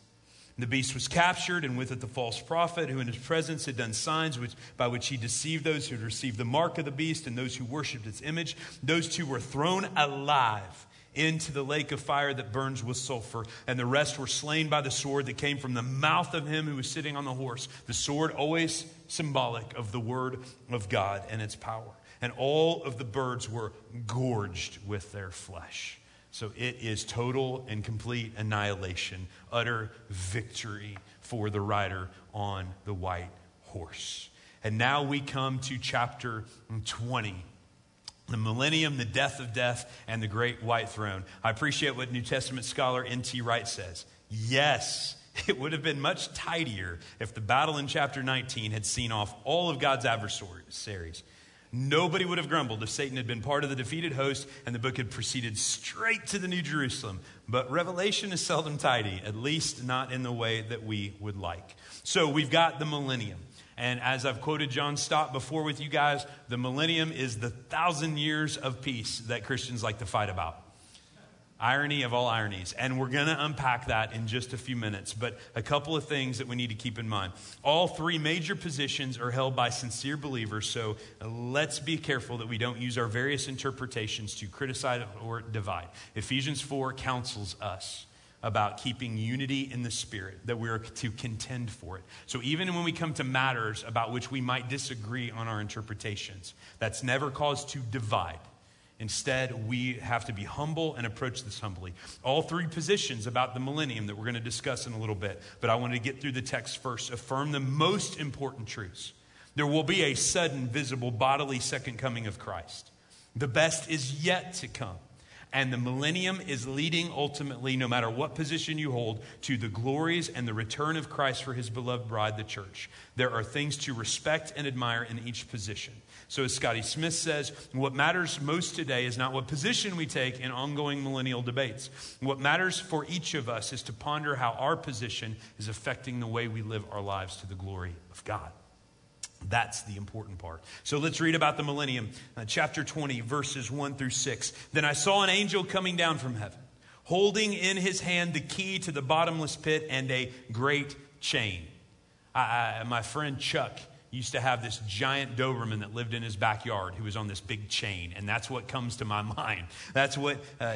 The beast was captured, and with it the false prophet, who in his presence had done signs which, by which he deceived those who had received the mark of the beast and those who worshipped its image. Those two were thrown alive into the lake of fire that burns with sulfur, and the rest were slain by the sword that came from the mouth of him who was sitting on the horse. The sword, always symbolic of the word of God and its power. And all of the birds were gorged with their flesh. So it is total and complete annihilation, utter victory for the rider on the white horse. And now we come to chapter 20 the millennium, the death of death, and the great white throne. I appreciate what New Testament scholar N.T. Wright says. Yes, it would have been much tidier if the battle in chapter 19 had seen off all of God's adversaries Nobody would have grumbled if Satan had been part of the defeated host and the book had proceeded straight to the New Jerusalem. But Revelation is seldom tidy, at least not in the way that we would like. So we've got the millennium. And as I've quoted John Stott before with you guys, the millennium is the thousand years of peace that Christians like to fight about. Irony of all ironies. And we're going to unpack that in just a few minutes. But a couple of things that we need to keep in mind. All three major positions are held by sincere believers, so uh, let's be careful that we don't use our various interpretations to criticize or divide. Ephesians 4 counsels us about keeping unity in the spirit, that we are to contend for it. So even when we come to matters about which we might disagree on our interpretations, that's never cause to divide. Instead, we have to be humble and approach this humbly. All three positions about the millennium that we're going to discuss in a little bit, but I wanted to get through the text first, affirm the most important truths. There will be a sudden, visible, bodily second coming of Christ. The best is yet to come. And the millennium is leading ultimately, no matter what position you hold, to the glories and the return of Christ for his beloved bride, the church. There are things to respect and admire in each position. So, as Scotty Smith says, what matters most today is not what position we take in ongoing millennial debates. What matters for each of us is to ponder how our position is affecting the way we live our lives to the glory of God. That's the important part. So let's read about the millennium, uh, chapter 20, verses 1 through 6. Then I saw an angel coming down from heaven, holding in his hand the key to the bottomless pit and a great chain. I, I, my friend Chuck used to have this giant Doberman that lived in his backyard who was on this big chain. And that's what comes to my mind. That's what uh,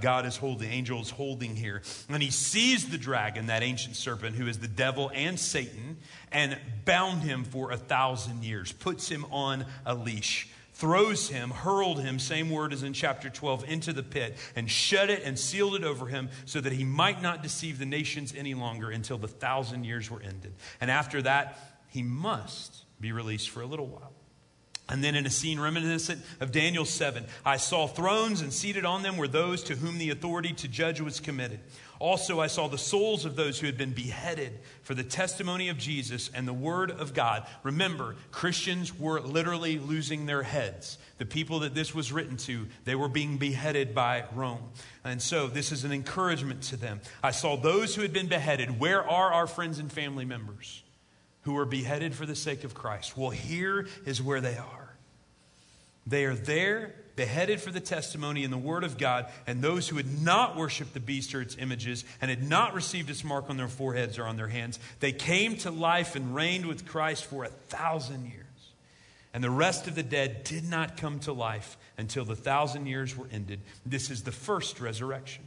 God is holding, the angel is holding here. And he seized the dragon, that ancient serpent, who is the devil and Satan, and bound him for a thousand years, puts him on a leash. Throws him, hurled him, same word as in chapter 12, into the pit, and shut it and sealed it over him so that he might not deceive the nations any longer until the thousand years were ended. And after that, he must be released for a little while. And then in a scene reminiscent of Daniel 7, I saw thrones, and seated on them were those to whom the authority to judge was committed. Also, I saw the souls of those who had been beheaded for the testimony of Jesus and the word of God. Remember, Christians were literally losing their heads. The people that this was written to, they were being beheaded by Rome. And so, this is an encouragement to them. I saw those who had been beheaded. Where are our friends and family members? Who were beheaded for the sake of Christ. Well, here is where they are. They are there, beheaded for the testimony and the word of God, and those who had not worshiped the beast or its images and had not received its mark on their foreheads or on their hands, they came to life and reigned with Christ for a thousand years. And the rest of the dead did not come to life until the thousand years were ended. This is the first resurrection.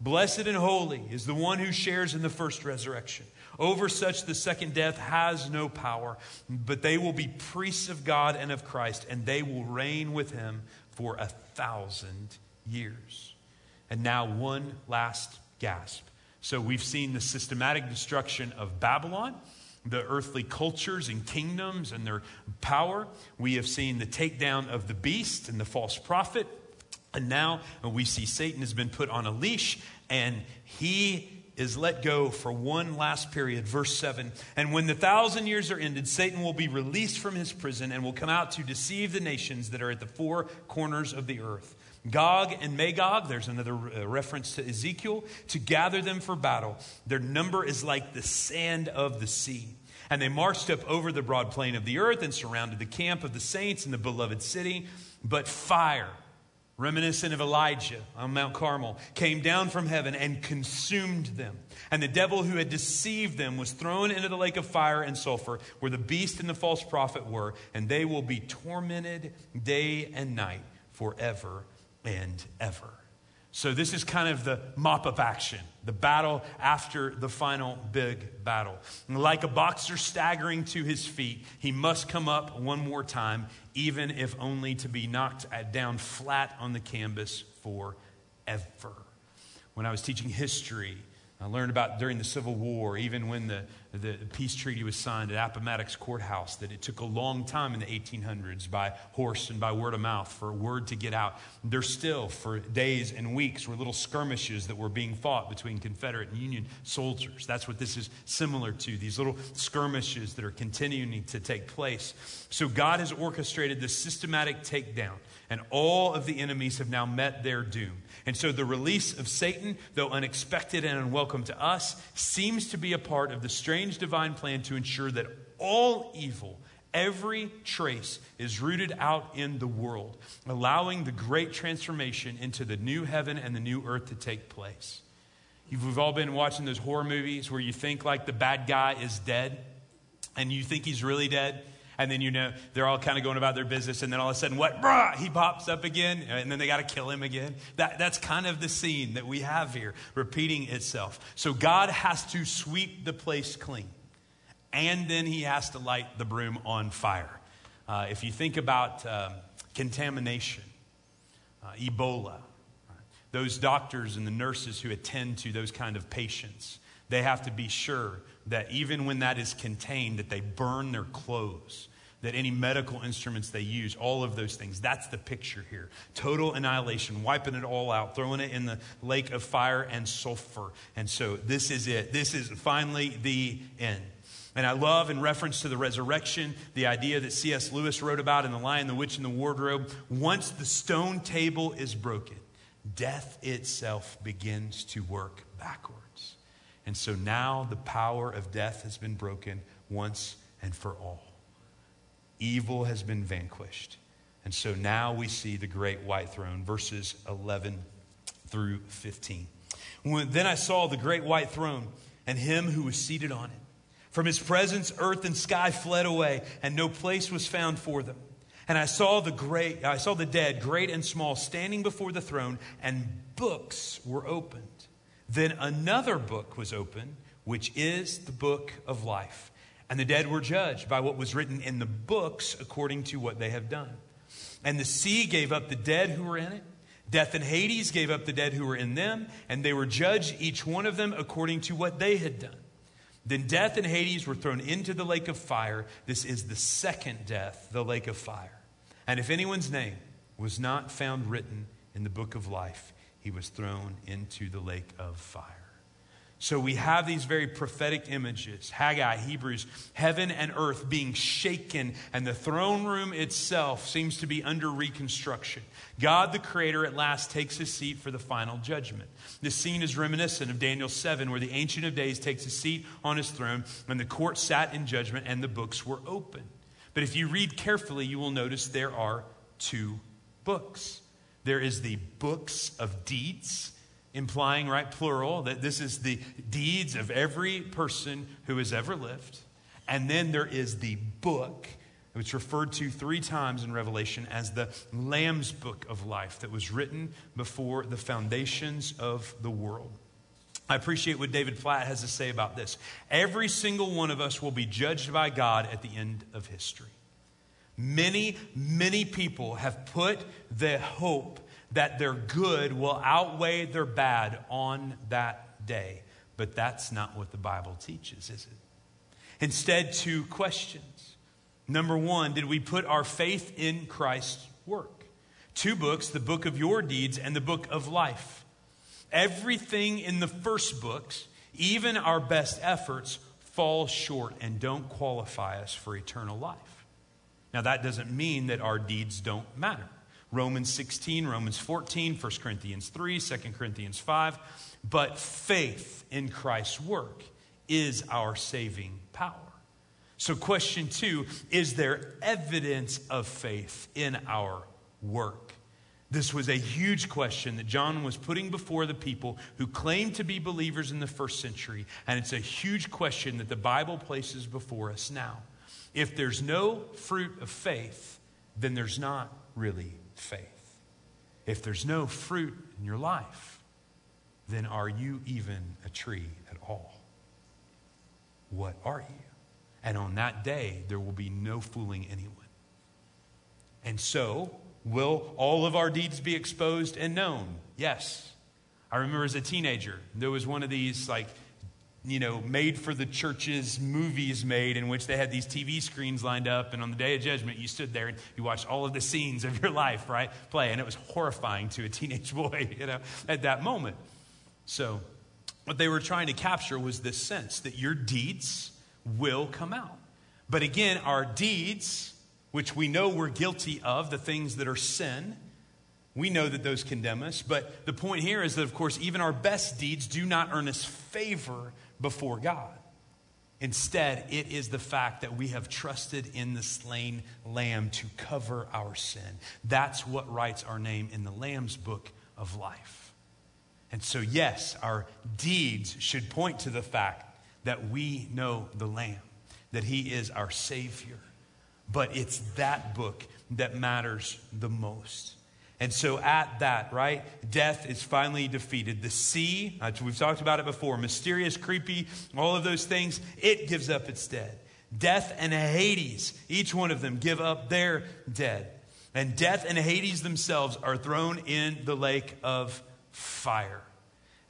Blessed and holy is the one who shares in the first resurrection. Over such, the second death has no power, but they will be priests of God and of Christ, and they will reign with him for a thousand years. And now, one last gasp. So we've seen the systematic destruction of Babylon, the earthly cultures and kingdoms and their power. We have seen the takedown of the beast and the false prophet. And now we see Satan has been put on a leash and he is let go for one last period. Verse 7 And when the thousand years are ended, Satan will be released from his prison and will come out to deceive the nations that are at the four corners of the earth. Gog and Magog, there's another uh, reference to Ezekiel, to gather them for battle. Their number is like the sand of the sea. And they marched up over the broad plain of the earth and surrounded the camp of the saints in the beloved city. But fire, reminiscent of Elijah on Mount Carmel, came down from heaven and consumed them. And the devil who had deceived them was thrown into the lake of fire and sulfur, where the beast and the false prophet were, and they will be tormented day and night forever and ever. So, this is kind of the mop up action, the battle after the final big battle. Like a boxer staggering to his feet, he must come up one more time, even if only to be knocked down flat on the canvas forever. When I was teaching history, I learned about during the Civil War, even when the, the peace treaty was signed at Appomattox Courthouse, that it took a long time in the 1800s by horse and by word of mouth for a word to get out. There still, for days and weeks, were little skirmishes that were being fought between Confederate and Union soldiers. That's what this is similar to, these little skirmishes that are continuing to take place. So God has orchestrated this systematic takedown, and all of the enemies have now met their doom. And so the release of Satan, though unexpected and unwelcome to us, seems to be a part of the strange divine plan to ensure that all evil, every trace, is rooted out in the world, allowing the great transformation into the new heaven and the new earth to take place. We've all been watching those horror movies where you think like the bad guy is dead and you think he's really dead and then you know they're all kind of going about their business, and then all of a sudden, what? Brah, he pops up again, and then they got to kill him again. That, that's kind of the scene that we have here, repeating itself. So God has to sweep the place clean, and then he has to light the broom on fire. Uh, if you think about um, contamination, uh, Ebola, those doctors and the nurses who attend to those kind of patients, they have to be sure that even when that is contained, that they burn their clothes that any medical instruments they use, all of those things. That's the picture here. Total annihilation, wiping it all out, throwing it in the lake of fire and sulfur. And so this is it. This is finally the end. And I love, in reference to the resurrection, the idea that C.S. Lewis wrote about in The Lion, the Witch, and the Wardrobe. Once the stone table is broken, death itself begins to work backwards. And so now the power of death has been broken once and for all. Evil has been vanquished. And so now we see the great white throne, verses 11 through 15. When, then I saw the great white throne and him who was seated on it. From his presence, earth and sky fled away, and no place was found for them. And I saw the great, I saw the dead, great and small, standing before the throne, and books were opened. Then another book was opened, which is the book of life. And the dead were judged by what was written in the books according to what they have done. And the sea gave up the dead who were in it. Death and Hades gave up the dead who were in them, and they were judged, each one of them, according to what they had done. Then death and Hades were thrown into the lake of fire. This is the second death, the lake of fire. And if anyone's name was not found written in the book of life, he was thrown into the lake of fire. So we have these very prophetic images Haggai, Hebrews, heaven and earth being shaken, and the throne room itself seems to be under reconstruction. God, the Creator, at last takes his seat for the final judgment. This scene is reminiscent of Daniel 7, where the Ancient of Days takes a seat on his throne, and the court sat in judgment, and the books were open. But if you read carefully, you will notice there are two books there is the books of deeds implying, right, plural, that this is the deeds of every person who has ever lived. And then there is the book, which referred to three times in Revelation as the Lamb's book of life that was written before the foundations of the world. I appreciate what David Platt has to say about this. Every single one of us will be judged by God at the end of history. Many, many people have put their hope that their good will outweigh their bad on that day. But that's not what the Bible teaches, is it? Instead, two questions. Number one, did we put our faith in Christ's work? Two books, the book of your deeds and the book of life. Everything in the first books, even our best efforts, fall short and don't qualify us for eternal life. Now, that doesn't mean that our deeds don't matter. Romans 16, Romans 14, 1 Corinthians 3, 2 Corinthians 5. But faith in Christ's work is our saving power. So, question two is there evidence of faith in our work? This was a huge question that John was putting before the people who claimed to be believers in the first century. And it's a huge question that the Bible places before us now. If there's no fruit of faith, then there's not really faith. If there's no fruit in your life, then are you even a tree at all? What are you? And on that day, there will be no fooling anyone. And so, will all of our deeds be exposed and known? Yes. I remember as a teenager, there was one of these like you know, made for the churches movies made in which they had these TV screens lined up, and on the day of judgment, you stood there and you watched all of the scenes of your life, right, play. And it was horrifying to a teenage boy, you know, at that moment. So, what they were trying to capture was this sense that your deeds will come out. But again, our deeds, which we know we're guilty of, the things that are sin, we know that those condemn us. But the point here is that, of course, even our best deeds do not earn us favor before God. Instead, it is the fact that we have trusted in the slain lamb to cover our sin. That's what writes our name in the Lamb's book of life. And so, yes, our deeds should point to the fact that we know the Lamb, that He is our Savior. But it's that book that matters the most. And so, at that, right, death is finally defeated. The sea, uh, we've talked about it before, mysterious, creepy, all of those things, it gives up its dead. Death and Hades, each one of them give up their dead. And death and Hades themselves are thrown in the lake of fire.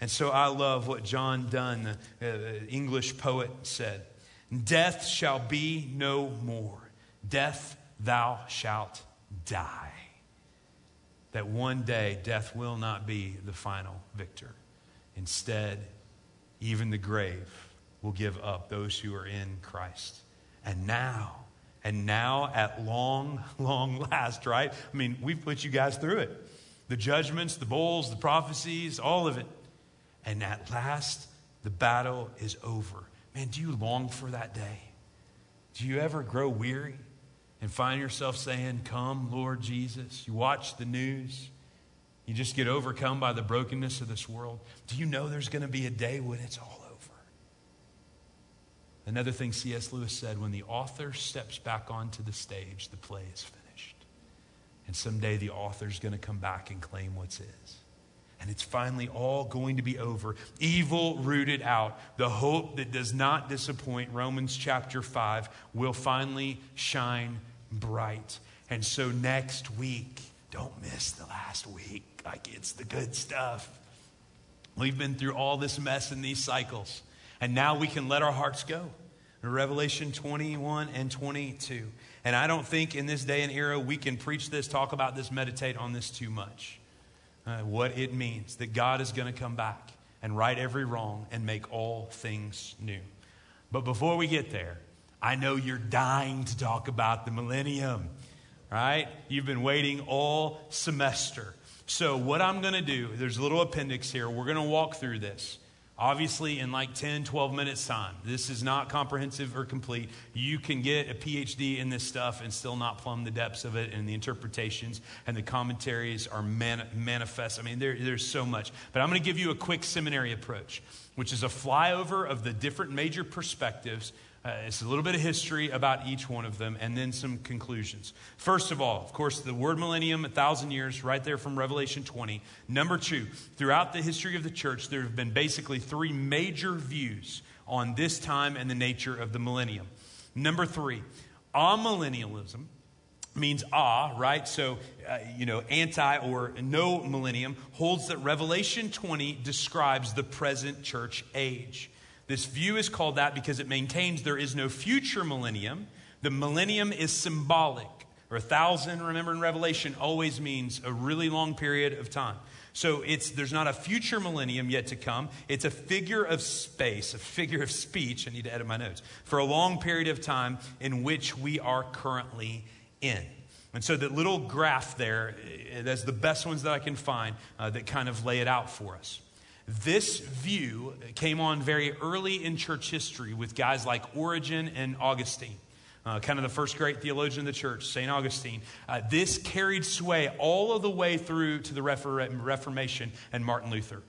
And so I love what John Donne, the uh, English poet, said Death shall be no more. Death, thou shalt die that one day death will not be the final victor. Instead, even the grave will give up those who are in Christ. And now, and now at long, long last, right? I mean, we've put you guys through it the judgments, the bowls, the prophecies, all of it. And at last, the battle is over. Man, do you long for that day? Do you ever grow weary? And find yourself saying, Come, Lord Jesus. You watch the news, you just get overcome by the brokenness of this world. Do you know there's going to be a day when it's all over? Another thing C.S. Lewis said when the author steps back onto the stage, the play is finished. And someday the author's going to come back and claim what's his. And it's finally all going to be over. Evil rooted out. The hope that does not disappoint, Romans chapter 5, will finally shine bright. And so next week, don't miss the last week. Like it's the good stuff. We've been through all this mess in these cycles. And now we can let our hearts go. Revelation 21 and 22. And I don't think in this day and era we can preach this, talk about this, meditate on this too much. Uh, what it means that God is going to come back and right every wrong and make all things new. But before we get there, I know you're dying to talk about the millennium, right? You've been waiting all semester. So, what I'm going to do, there's a little appendix here. We're going to walk through this. Obviously, in like 10, 12 minutes' time. This is not comprehensive or complete. You can get a PhD in this stuff and still not plumb the depths of it, and the interpretations and the commentaries are man- manifest. I mean, there, there's so much. But I'm going to give you a quick seminary approach, which is a flyover of the different major perspectives uh, it's a little bit of history about each one of them and then some conclusions. First of all, of course, the word millennium, a thousand years, right there from Revelation 20. Number two, throughout the history of the church, there have been basically three major views on this time and the nature of the millennium. Number three, amillennialism means ah, right? So, uh, you know, anti or no millennium holds that Revelation 20 describes the present church age. This view is called that because it maintains there is no future millennium. The millennium is symbolic, or a thousand, remember in Revelation, always means a really long period of time. So it's, there's not a future millennium yet to come. It's a figure of space, a figure of speech. I need to edit my notes. For a long period of time in which we are currently in. And so that little graph there, eh, that's the best ones that I can find uh, that kind of lay it out for us. This view came on very early in church history with guys like Origen and Augustine. Uh, kind of the first great theologian of the church, St. Augustine. Uh, this carried sway all of the way through to the Reformation and Martin Luther.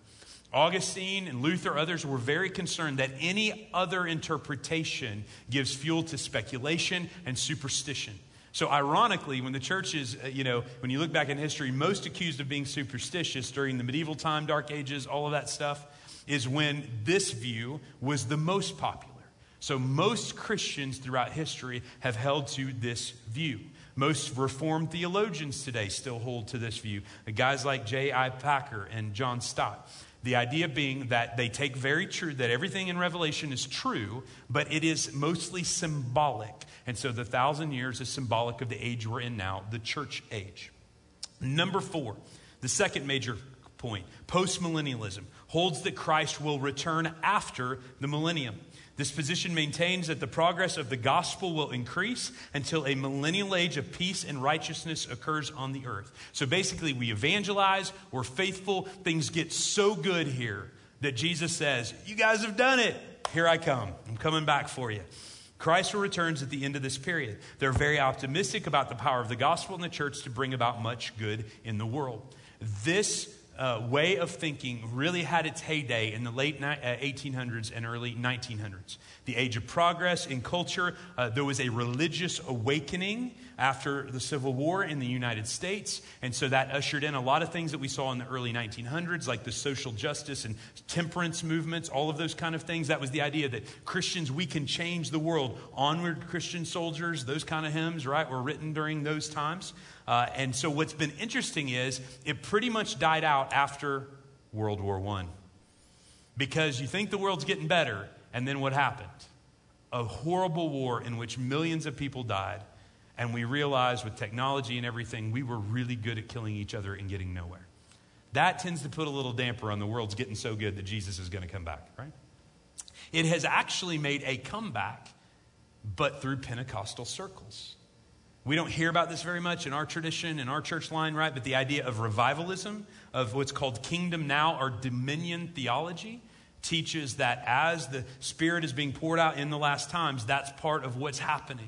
Augustine and Luther, others were very concerned that any other interpretation gives fuel to speculation and superstition. So, ironically, when the church is, uh, you know, when you look back in history, most accused of being superstitious during the medieval time, Dark Ages, all of that stuff, is when this view was the most popular. So, most Christians throughout history have held to this view. Most Reformed theologians today still hold to this view. Guys like J.I. Packer and John Stott. The idea being that they take very true, that everything in Revelation is true, but it is mostly symbolic. And so the thousand years is symbolic of the age we're in now, the church age. Number four, the second major point, postmillennialism, holds that Christ will return after the millennium. This position maintains that the progress of the gospel will increase until a millennial age of peace and righteousness occurs on the earth. So basically, we evangelize, we're faithful, things get so good here that Jesus says, You guys have done it. Here I come. I'm coming back for you. Christ returns at the end of this period. They're very optimistic about the power of the gospel and the church to bring about much good in the world. This uh, way of thinking really had its heyday in the late ni- uh, 1800s and early 1900s. The age of progress in culture, uh, there was a religious awakening after the Civil War in the United States. And so that ushered in a lot of things that we saw in the early 1900s, like the social justice and temperance movements, all of those kind of things. That was the idea that Christians, we can change the world. Onward, Christian soldiers, those kind of hymns, right, were written during those times. Uh, and so what's been interesting is it pretty much died out after World War I. Because you think the world's getting better, and then what happened? A horrible war in which millions of people died. And we realized with technology and everything, we were really good at killing each other and getting nowhere. That tends to put a little damper on the world's getting so good that Jesus is going to come back, right? It has actually made a comeback, but through Pentecostal circles. We don't hear about this very much in our tradition, in our church line, right? But the idea of revivalism, of what's called kingdom now or dominion theology, teaches that as the Spirit is being poured out in the last times, that's part of what's happening.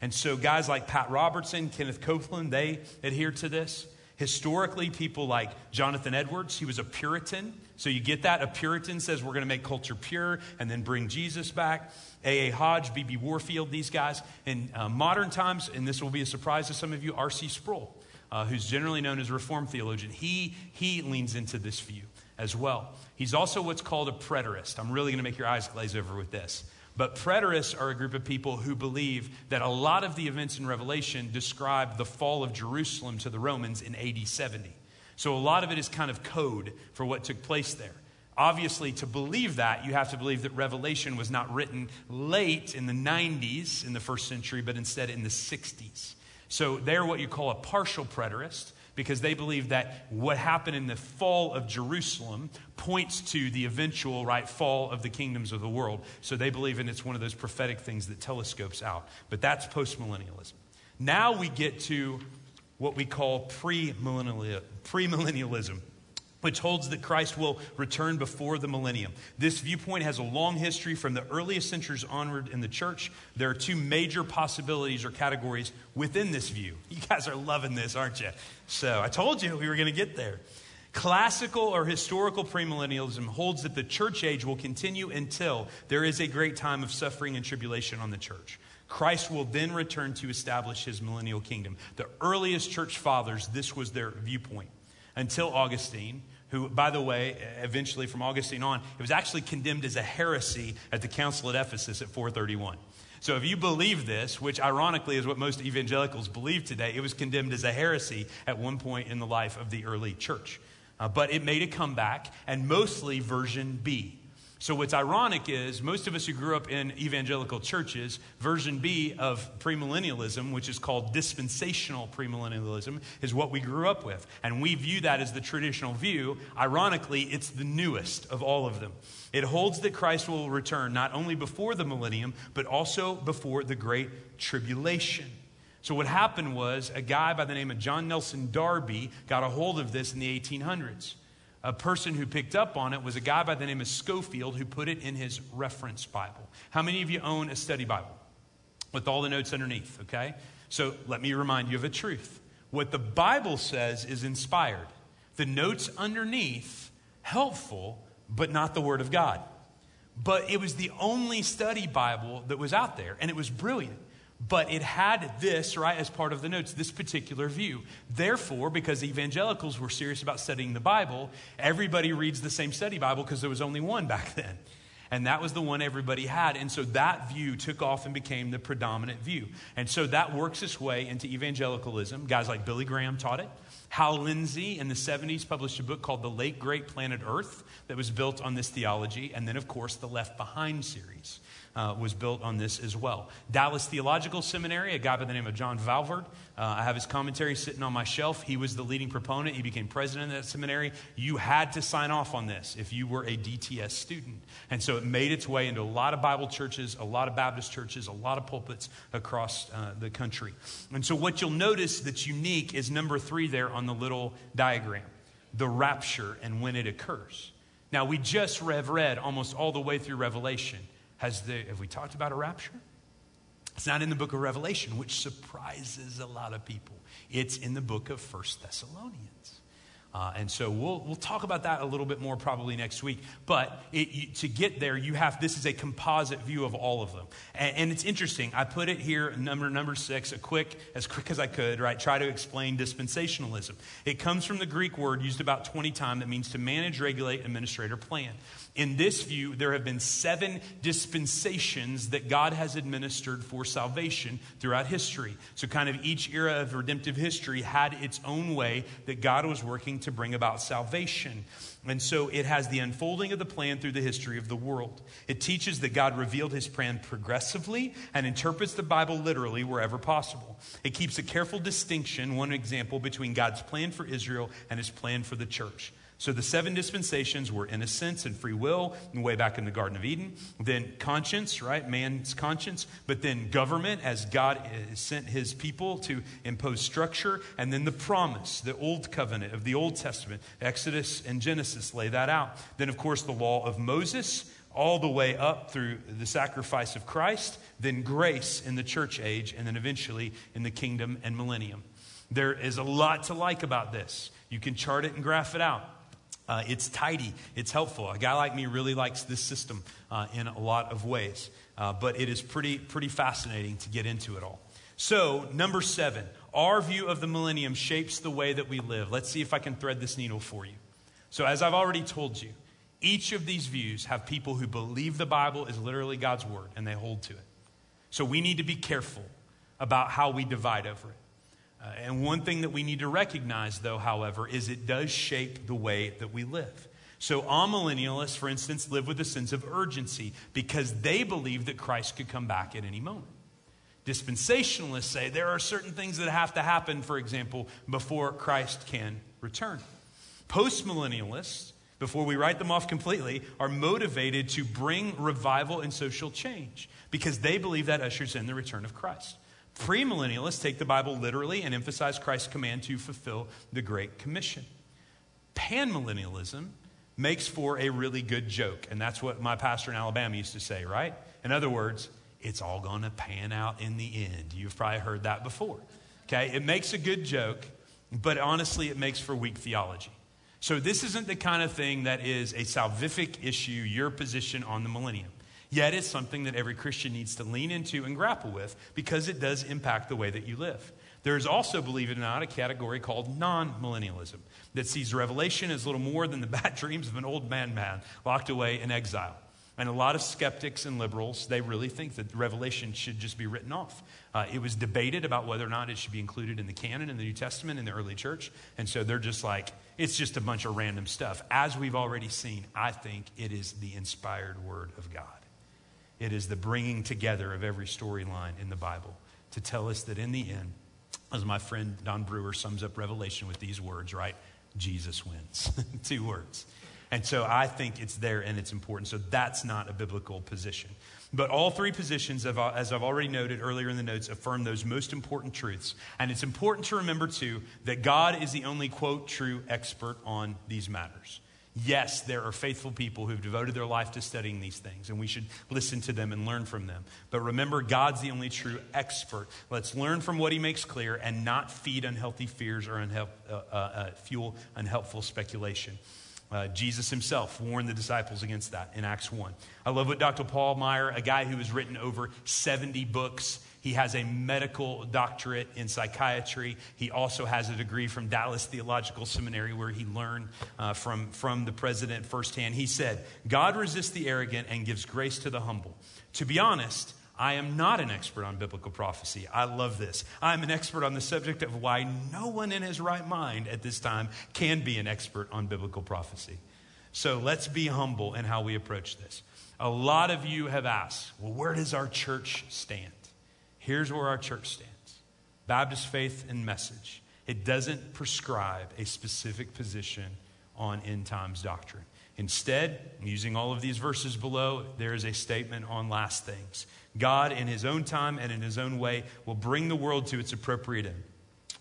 And so, guys like Pat Robertson, Kenneth Copeland, they adhere to this. Historically, people like Jonathan Edwards, he was a Puritan. So you get that? A Puritan says we're going to make culture pure and then bring Jesus back. A.A. Hodge, B.B. Warfield, these guys. In uh, modern times, and this will be a surprise to some of you, R.C. Sproul, uh, who's generally known as a Reformed theologian, he, he leans into this view as well. He's also what's called a preterist. I'm really going to make your eyes glaze over with this. But preterists are a group of people who believe that a lot of the events in Revelation describe the fall of Jerusalem to the Romans in AD 70. So a lot of it is kind of code for what took place there. Obviously, to believe that, you have to believe that Revelation was not written late in the 90s in the first century, but instead in the 60s. So they're what you call a partial preterist because they believe that what happened in the fall of Jerusalem points to the eventual right fall of the kingdoms of the world. So they believe in it's one of those prophetic things that telescopes out. But that's postmillennialism. Now we get to what we call premillennialism which holds that Christ will return before the millennium. This viewpoint has a long history from the earliest centuries onward in the church. There are two major possibilities or categories within this view. You guys are loving this, aren't you? So I told you we were going to get there. Classical or historical premillennialism holds that the church age will continue until there is a great time of suffering and tribulation on the church. Christ will then return to establish his millennial kingdom. The earliest church fathers, this was their viewpoint until Augustine who, by the way, eventually from Augustine on, it was actually condemned as a heresy at the council at Ephesus at 431. So if you believe this, which ironically is what most evangelicals believe today, it was condemned as a heresy at one point in the life of the early church. Uh, but it made a comeback, and mostly version B. So, what's ironic is most of us who grew up in evangelical churches, version B of premillennialism, which is called dispensational premillennialism, is what we grew up with. And we view that as the traditional view. Ironically, it's the newest of all of them. It holds that Christ will return not only before the millennium, but also before the great tribulation. So, what happened was a guy by the name of John Nelson Darby got a hold of this in the 1800s. A person who picked up on it was a guy by the name of Scofield who put it in his reference Bible. How many of you own a study Bible with all the notes underneath? Okay? So, let me remind you of a truth. What the Bible says is inspired, the notes underneath, helpful, but not the Word of God. But it was the only study Bible that was out there, and it was brilliant. But it had this, right, as part of the notes, this particular view. Therefore, because evangelicals were serious about studying the Bible, everybody reads the same study Bible because there was only one back then. And that was the one everybody had. And so that view took off and became the predominant view. And so that works its way into evangelicalism. Guys like Billy Graham taught it. Hal Lindsey in the 70s published a book called The Late Great Planet Earth that was built on this theology. And then, of course, the Left Behind series uh, was built on this as well. Dallas Theological Seminary, a guy by the name of John Walvoord. Uh, I have his commentary sitting on my shelf. He was the leading proponent. He became president of that seminary. You had to sign off on this if you were a DTS student. And so it made its way into a lot of Bible churches, a lot of Baptist churches, a lot of pulpits across uh, the country. And so what you'll notice that's unique is number three there on the little diagram the rapture and when it occurs. Now, we just have read almost all the way through Revelation. Has the, have we talked about a rapture? It's not in the book of Revelation, which surprises a lot of people. It's in the book of First Thessalonians. Uh, and so we'll, we'll talk about that a little bit more probably next week. But it, you, to get there, you have this is a composite view of all of them. And, and, it's interesting. I put it here, number number six, a quick, as quick as I could, right? Try to explain dispensationalism. It comes from the Greek word used about 20 times that means to manage, regulate, administrate, or plan. In this view, there have been seven dispensations that God has administered for salvation throughout history. So, kind of each era of redemptive history had its own way that God was working to bring about salvation. And so it has the unfolding of the plan through the history of the world. It teaches that God revealed his plan progressively and interprets the Bible literally wherever possible. It keeps a careful distinction, one example, between God's plan for Israel and his plan for the church. So the seven dispensations were innocence and free will, way back in the Garden of Eden. Then conscience, right? Man's conscience. But then government, as God uh, sent his people to impose structure. And then the promise, the old covenant of the Old Testament. Exodus and Genesis lay that out. Then, of course, the law of Moses, all the way up through the sacrifice of Christ. Then grace in the church age. And then eventually in the kingdom and millennium. There is a lot to like about this. You can chart it and graph it out. Uh, it's tidy, it's helpful. A guy like me really likes this system uh, in a lot of ways, uh, but it is pretty, pretty fascinating to get into it all. So, number seven, our view of the millennium shapes the way that we live. Let's see if I can thread this needle for you. So, as I've already told you, each of these views have people who believe the Bible is literally God's word and they hold to it. So, we need to be careful about how we divide over it. Uh, and one thing that we need to recognize, though, however, is it does shape the way that we live. So, amillennialists, for instance, live with a sense of urgency because they believe that Christ could come back at any moment. Dispensationalists say there are certain things that have to happen, for example, before Christ can return. Postmillennialists, before we write them off completely, are motivated to bring revival and social change because they believe that ushers in the return of Christ. Premillennialists take the Bible literally and emphasize Christ's command to fulfill the Great Commission. Panmillennialism makes for a really good joke, and that's what my pastor in Alabama used to say, right? In other words, it's all going to pan out in the end. You've probably heard that before. Okay? It makes a good joke, but honestly, it makes for weak theology. So, this isn't the kind of thing that is a salvific issue, your position on the millennium. Yet it's something that every Christian needs to lean into and grapple with because it does impact the way that you live. There is also, believe it or not, a category called non millennialism that sees revelation as little more than the bad dreams of an old man man locked away in exile. And a lot of skeptics and liberals, they really think that Revelation should just be written off. Uh, it was debated about whether or not it should be included in the canon in the New Testament in the early church. And so they're just like, it's just a bunch of random stuff. As we've already seen, I think it is the inspired word of God. It is the bringing together of every storyline in the Bible to tell us that in the end, as my friend Don Brewer sums up Revelation with these words, right? Jesus wins. Two words. And so I think it's there and it's important. So that's not a biblical position. But all three positions, as I've already noted earlier in the notes, affirm those most important truths. And it's important to remember, too, that God is the only, quote, true expert on these matters. Yes, there are faithful people who've devoted their life to studying these things, and we should listen to them and learn from them. But remember, God's the only true expert. Let's learn from what He makes clear and not feed unhealthy fears or uh, uh, uh, fuel unhelpful speculation. Uh, Jesus himself warned the disciples against that in Acts 1. I love what Dr. Paul Meier, a guy who has written over 70 books, he has a medical doctorate in psychiatry. He also has a degree from Dallas Theological Seminary where he learned uh, from, from the president firsthand. He said, God resists the arrogant and gives grace to the humble. To be honest, I am not an expert on biblical prophecy. I love this. I'm an expert on the subject of why no one in his right mind at this time can be an expert on biblical prophecy. So let's be humble in how we approach this. A lot of you have asked, well, where does our church stand? Here's where our church stands Baptist faith and message. It doesn't prescribe a specific position on end times doctrine. Instead, using all of these verses below, there is a statement on last things. God, in his own time and in his own way, will bring the world to its appropriate end.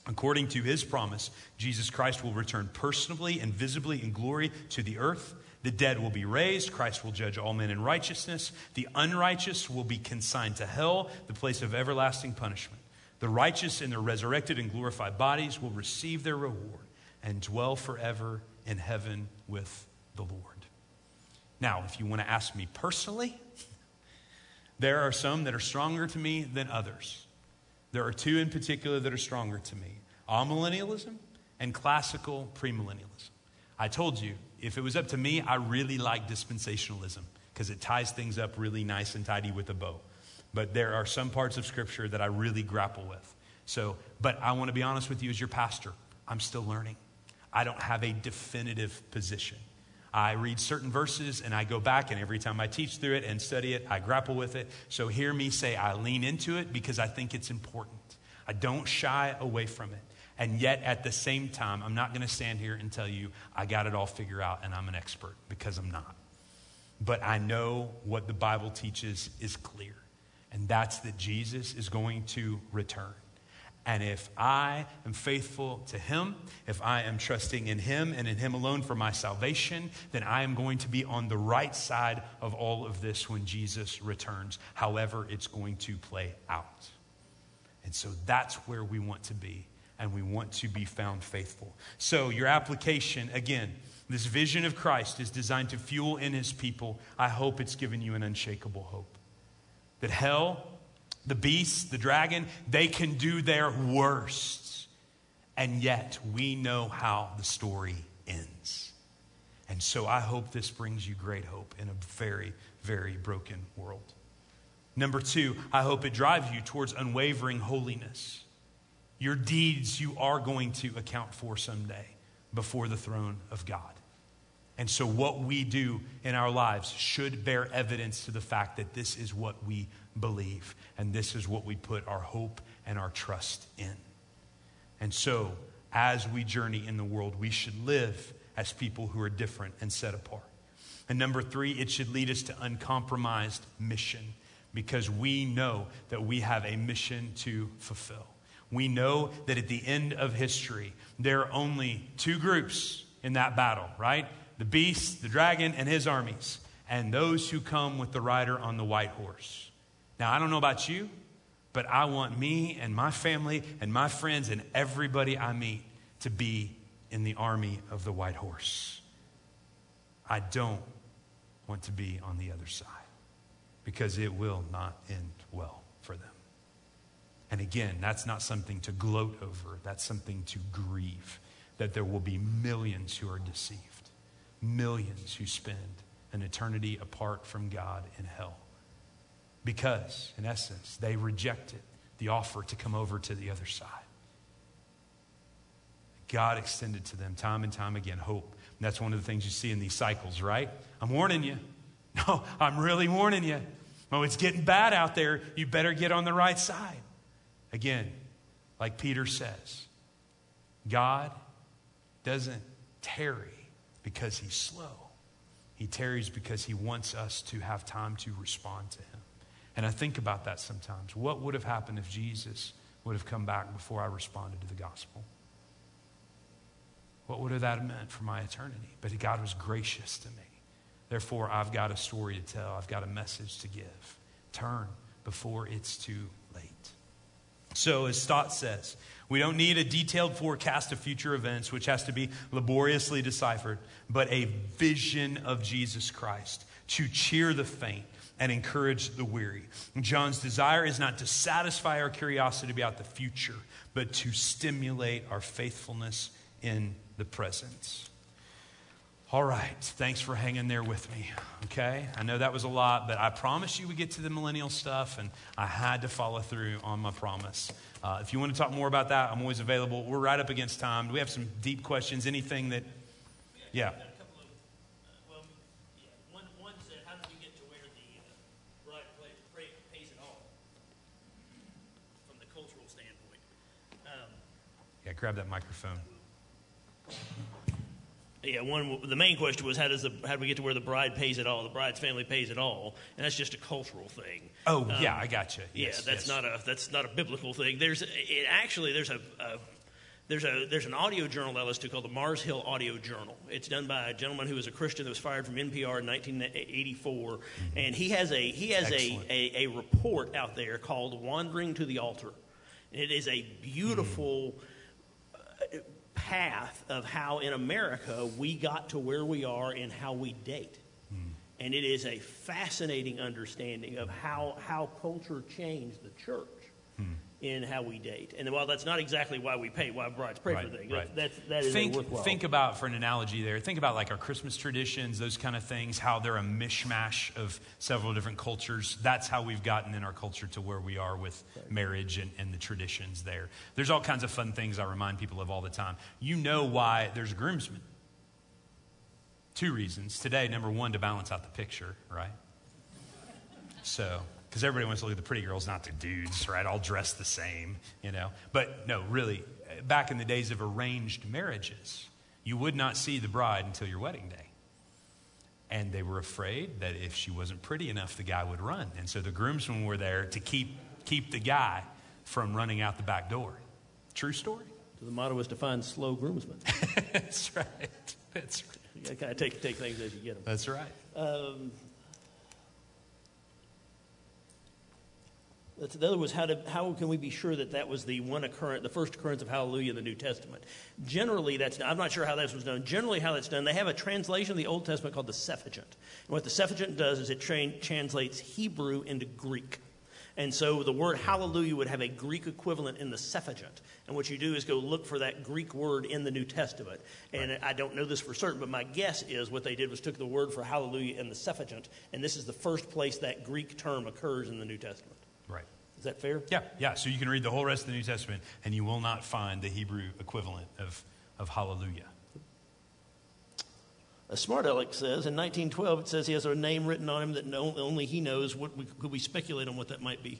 According to his promise, Jesus Christ will return personally and visibly in glory to the earth. The dead will be raised. Christ will judge all men in righteousness. The unrighteous will be consigned to hell, the place of everlasting punishment. The righteous in their resurrected and glorified bodies will receive their reward and dwell forever in heaven with the Lord. Now, if you want to ask me personally, there are some that are stronger to me than others. There are two in particular that are stronger to me amillennialism and classical premillennialism. I told you if it was up to me, I really like dispensationalism because it ties things up really nice and tidy with a bow. But there are some parts of Scripture that I really grapple with. So, but I want to be honest with you as your pastor, I'm still learning. I don't have a definitive position. I read certain verses and I go back, and every time I teach through it and study it, I grapple with it. So hear me say I lean into it because I think it's important. I don't shy away from it. And yet, at the same time, I'm not going to stand here and tell you I got it all figured out and I'm an expert because I'm not. But I know what the Bible teaches is clear, and that's that Jesus is going to return. And if I am faithful to Him, if I am trusting in Him and in Him alone for my salvation, then I am going to be on the right side of all of this when Jesus returns, however, it's going to play out. And so that's where we want to be and we want to be found faithful. So, your application, again, this vision of Christ is designed to fuel in his people. I hope it's given you an unshakable hope. That hell, the beast, the dragon, they can do their worst. And yet, we know how the story ends. And so, I hope this brings you great hope in a very, very broken world. Number two, I hope it drives you towards unwavering holiness. Your deeds you are going to account for someday before the throne of God. And so, what we do in our lives should bear evidence to the fact that this is what we believe and this is what we put our hope and our trust in. And so, as we journey in the world, we should live as people who are different and set apart. And number three, it should lead us to uncompromised mission because we know that we have a mission to fulfill we know that at the end of history, there are only two groups in that battle, right? The beast, the dragon, and his armies, and those who come with the rider on the white horse. Now, I don't know about you, but I want me and my family and my friends and everybody I meet to be in the army of the white horse. I don't want to be on the other side because it will not end well for them. And again, that's not something to gloat over, that's something to grieve that there will be millions who are deceived, millions who spend an eternity apart from God in hell. Because, in essence, they rejected the offer to come over to the other side. God extended to them time and time again hope. And that's one of the things you see in these cycles, right? I'm warning you. No, I'm really warning you. Oh, it's getting bad out there. You better get on the right side. Again, like Peter says, God doesn't tarry because he's slow. He tarries because he wants us to have time to respond to him. And I think about that sometimes. What would have happened if Jesus would have come back before I responded to the gospel? What would have that meant for my eternity? But God was gracious to me. Therefore, I've got a story to tell, I've got a message to give. Turn before it's too. So, as Stott says, we don't need a detailed forecast of future events, which has to be laboriously deciphered, but a vision of Jesus Christ to cheer the faint and encourage the weary. John's desire is not to satisfy our curiosity about the future, but to stimulate our faithfulness in the present. All right, thanks for hanging there with me. Okay, I know that was a lot, but I promised you we get to the millennial stuff, and I had to follow through on my promise. Uh, if you want to talk more about that, I'm always available. We're right up against time. Do we have some deep questions? Anything that, yeah. Yeah, grab that microphone. Yeah, one. The main question was how does the how do we get to where the bride pays it all? The bride's family pays it all, and that's just a cultural thing. Oh um, yeah, I got you. Yes, yeah, that's yes. not a that's not a biblical thing. There's it actually there's a, a there's a there's an audio journal I listen to called the Mars Hill Audio Journal. It's done by a gentleman who was a Christian that was fired from NPR in 1984, mm-hmm. and he has a he has a, a, a report out there called "Wandering to the Altar." and It is a beautiful. Mm path of how in America we got to where we are and how we date. Mm. And it is a fascinating understanding of how, how culture changed the church. Mm in how we date. And while that's not exactly why we pay, why brides pray right, for things, right. that's, that is think, worthwhile. Think about, for an analogy there, think about like our Christmas traditions, those kind of things, how they're a mishmash of several different cultures. That's how we've gotten in our culture to where we are with right. marriage and, and the traditions there. There's all kinds of fun things I remind people of all the time. You know why there's a groomsman. Two reasons. Today, number one, to balance out the picture, right? So because everybody wants to look at the pretty girls, not the dudes, right? All dressed the same, you know. But no, really, back in the days of arranged marriages, you would not see the bride until your wedding day. And they were afraid that if she wasn't pretty enough, the guy would run. And so the groomsmen were there to keep, keep the guy from running out the back door. True story. So the motto was to find slow groomsmen. That's right. That's right. You gotta kind of take, take things as you get them. That's right. Um, the other was how, to, how can we be sure that that was the one occurrence, the first occurrence of Hallelujah in the New Testament? Generally, that's I'm not sure how that was done. Generally, how that's done, they have a translation of the Old Testament called the Septuagint. And what the Septuagint does is it tra- translates Hebrew into Greek. And so the word hallelujah would have a Greek equivalent in the Septuagint. And what you do is go look for that Greek word in the New Testament. And right. I don't know this for certain, but my guess is what they did was took the word for hallelujah in the Septuagint, and this is the first place that Greek term occurs in the New Testament. Right. Is that fair? Yeah, yeah. So you can read the whole rest of the New Testament and you will not find the Hebrew equivalent of, of hallelujah. A smart aleck says in 1912, it says he has a name written on him that no, only he knows. What we, could we speculate on what that might be?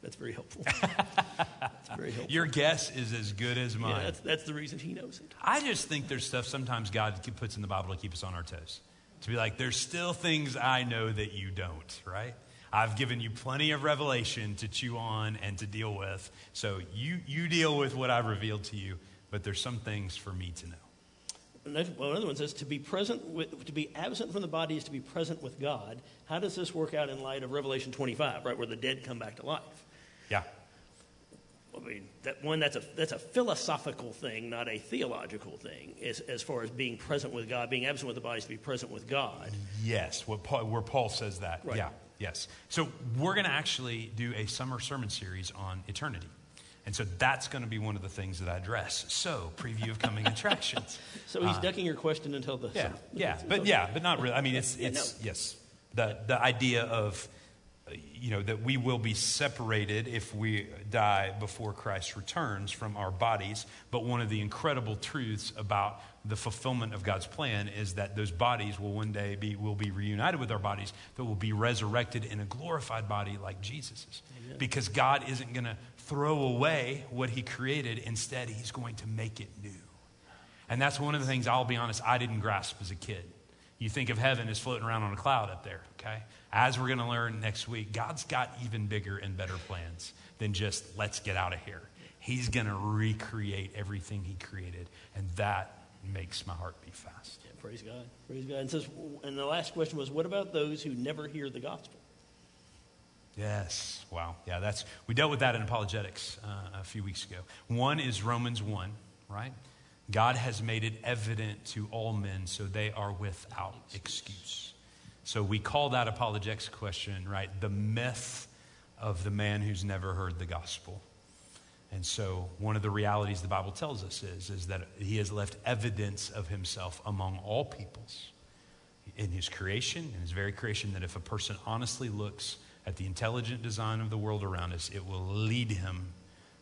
That's very helpful. that's very helpful. Your guess is as good as mine. Yeah, that's, that's the reason he knows it. I just think there's stuff sometimes God puts in the Bible to keep us on our toes. To be like, there's still things I know that you don't, right? I've given you plenty of revelation to chew on and to deal with. So you, you deal with what I've revealed to you, but there's some things for me to know. well, another one says to be present with, to be absent from the body is to be present with God. How does this work out in light of Revelation 25, right, where the dead come back to life? Yeah. I mean, that one that's a that's a philosophical thing, not a theological thing, as, as far as being present with God, being absent with the body is to be present with God. Yes, what Paul, where Paul says that. Right. Yeah. Yes. So we're going to actually do a summer sermon series on eternity. And so that's going to be one of the things that I address. So, preview of coming attractions. So he's ducking your question until the Yeah, summer. yeah, but yeah, but not really. I mean, it's Yeah, it's no. yes, the the idea of uh, you know that we will be separated if we die before Christ returns from our bodies. But one of the incredible truths about the fulfillment of God's plan is that those bodies will one day be will be reunited with our bodies that will be resurrected in a glorified body like Jesus's. Because God isn't going to throw away what He created. Instead, He's going to make it new. And that's one of the things, I'll be honest, I didn't grasp as a kid. You think of heaven as floating around on a cloud up there, okay? As we're going to learn next week, God's got even bigger and better plans than just let's get out of here. He's going to recreate everything He created, and that makes my heart beat fast. Yeah, praise God. Praise God. And says, and the last question was, what about those who never hear the gospel? Yes. Wow. Yeah, that's we dealt with that in apologetics uh, a few weeks ago. One is Romans 1, right? God has made it evident to all men so they are without excuse. So we call that apologetics question, right? The myth of the man who's never heard the gospel. And so one of the realities the Bible tells us is, is that he has left evidence of himself among all peoples in his creation, in his very creation, that if a person honestly looks at the intelligent design of the world around us, it will lead him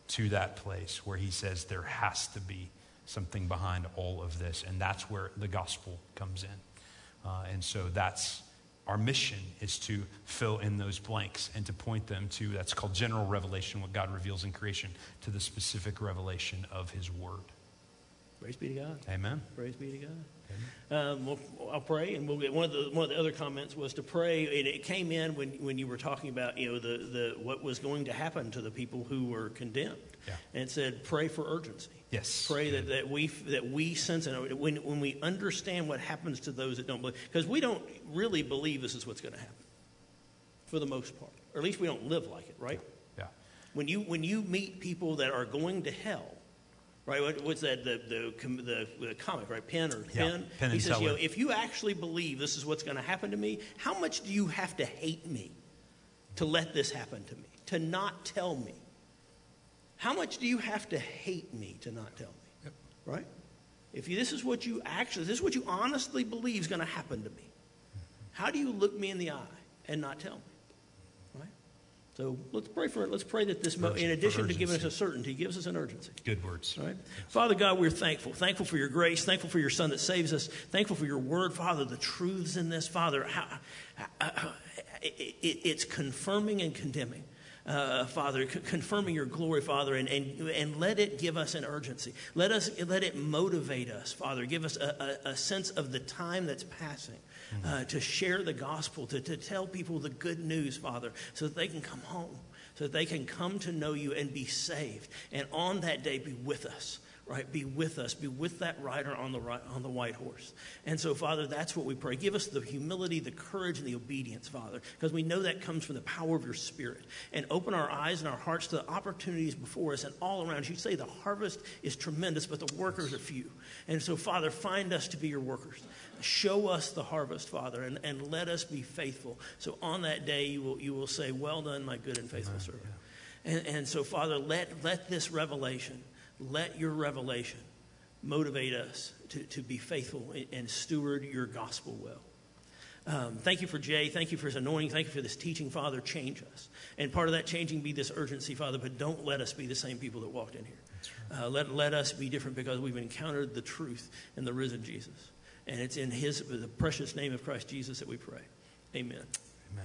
to that place where he says there has to be something behind all of this. And that's where the gospel comes in. Uh, and so that's our mission is to fill in those blanks and to point them to that's called general revelation, what God reveals in creation, to the specific revelation of his word. Praise be to God. Amen. Praise be to God. Um, well, I'll pray, and we'll get one of the one of the other comments was to pray, and it came in when, when you were talking about you know the, the what was going to happen to the people who were condemned, Yeah. and said pray for urgency. Yes. Pray that, mm-hmm. that we that we sense and when when we understand what happens to those that don't believe, because we don't really believe this is what's going to happen, for the most part, or at least we don't live like it, right? Yeah. When you when you meet people that are going to hell, right? What, what's that? The the, the the comic, right? Penn or Yeah, Penn. Penn he says, you know, if you actually believe this is what's going to happen to me, how much do you have to hate me to let this happen to me? To not tell me? How much do you have to hate me to not tell me? Right? If you, this is what you actually, this is what you honestly believe is going to happen to me, how do you look me in the eye and not tell me? Right? So let's pray for it. Let's pray that this, mo- in addition to giving us a certainty, gives us an urgency. Good words. All right? Father God, we're thankful. Thankful for your grace. Thankful for your Son that saves us. Thankful for your word, Father, the truths in this, Father. How, how- it, it- it's confirming and condemning. Uh, Father, c- confirming your glory, Father, and, and, and let it give us an urgency. Let us let it motivate us, Father. Give us a, a, a sense of the time that's passing uh, to share the gospel, to, to tell people the good news, Father, so that they can come home, so that they can come to know you and be saved. And on that day, be with us. Right, be with us, be with that rider on the right, on the white horse, and so Father, that's what we pray. Give us the humility, the courage, and the obedience, Father, because we know that comes from the power of your Spirit. And open our eyes and our hearts to the opportunities before us and all around. us. You say the harvest is tremendous, but the workers are few. And so, Father, find us to be your workers. Show us the harvest, Father, and, and let us be faithful. So on that day, you will, you will say, Well done, my good and faithful servant. And, and so, Father, let, let this revelation, let your revelation motivate us to, to be faithful and- steward your gospel well. Um, thank you for Jay. Thank you for his anointing. Thank you for this teaching, Father. Change us. And part of that changing be this urgency, Father, but don't let us be the same people that walked in here. Uh, let, let us be different because we've encountered the truth in the risen Jesus. And it's in his, the precious name of Christ Jesus that we pray. Amen. Amen.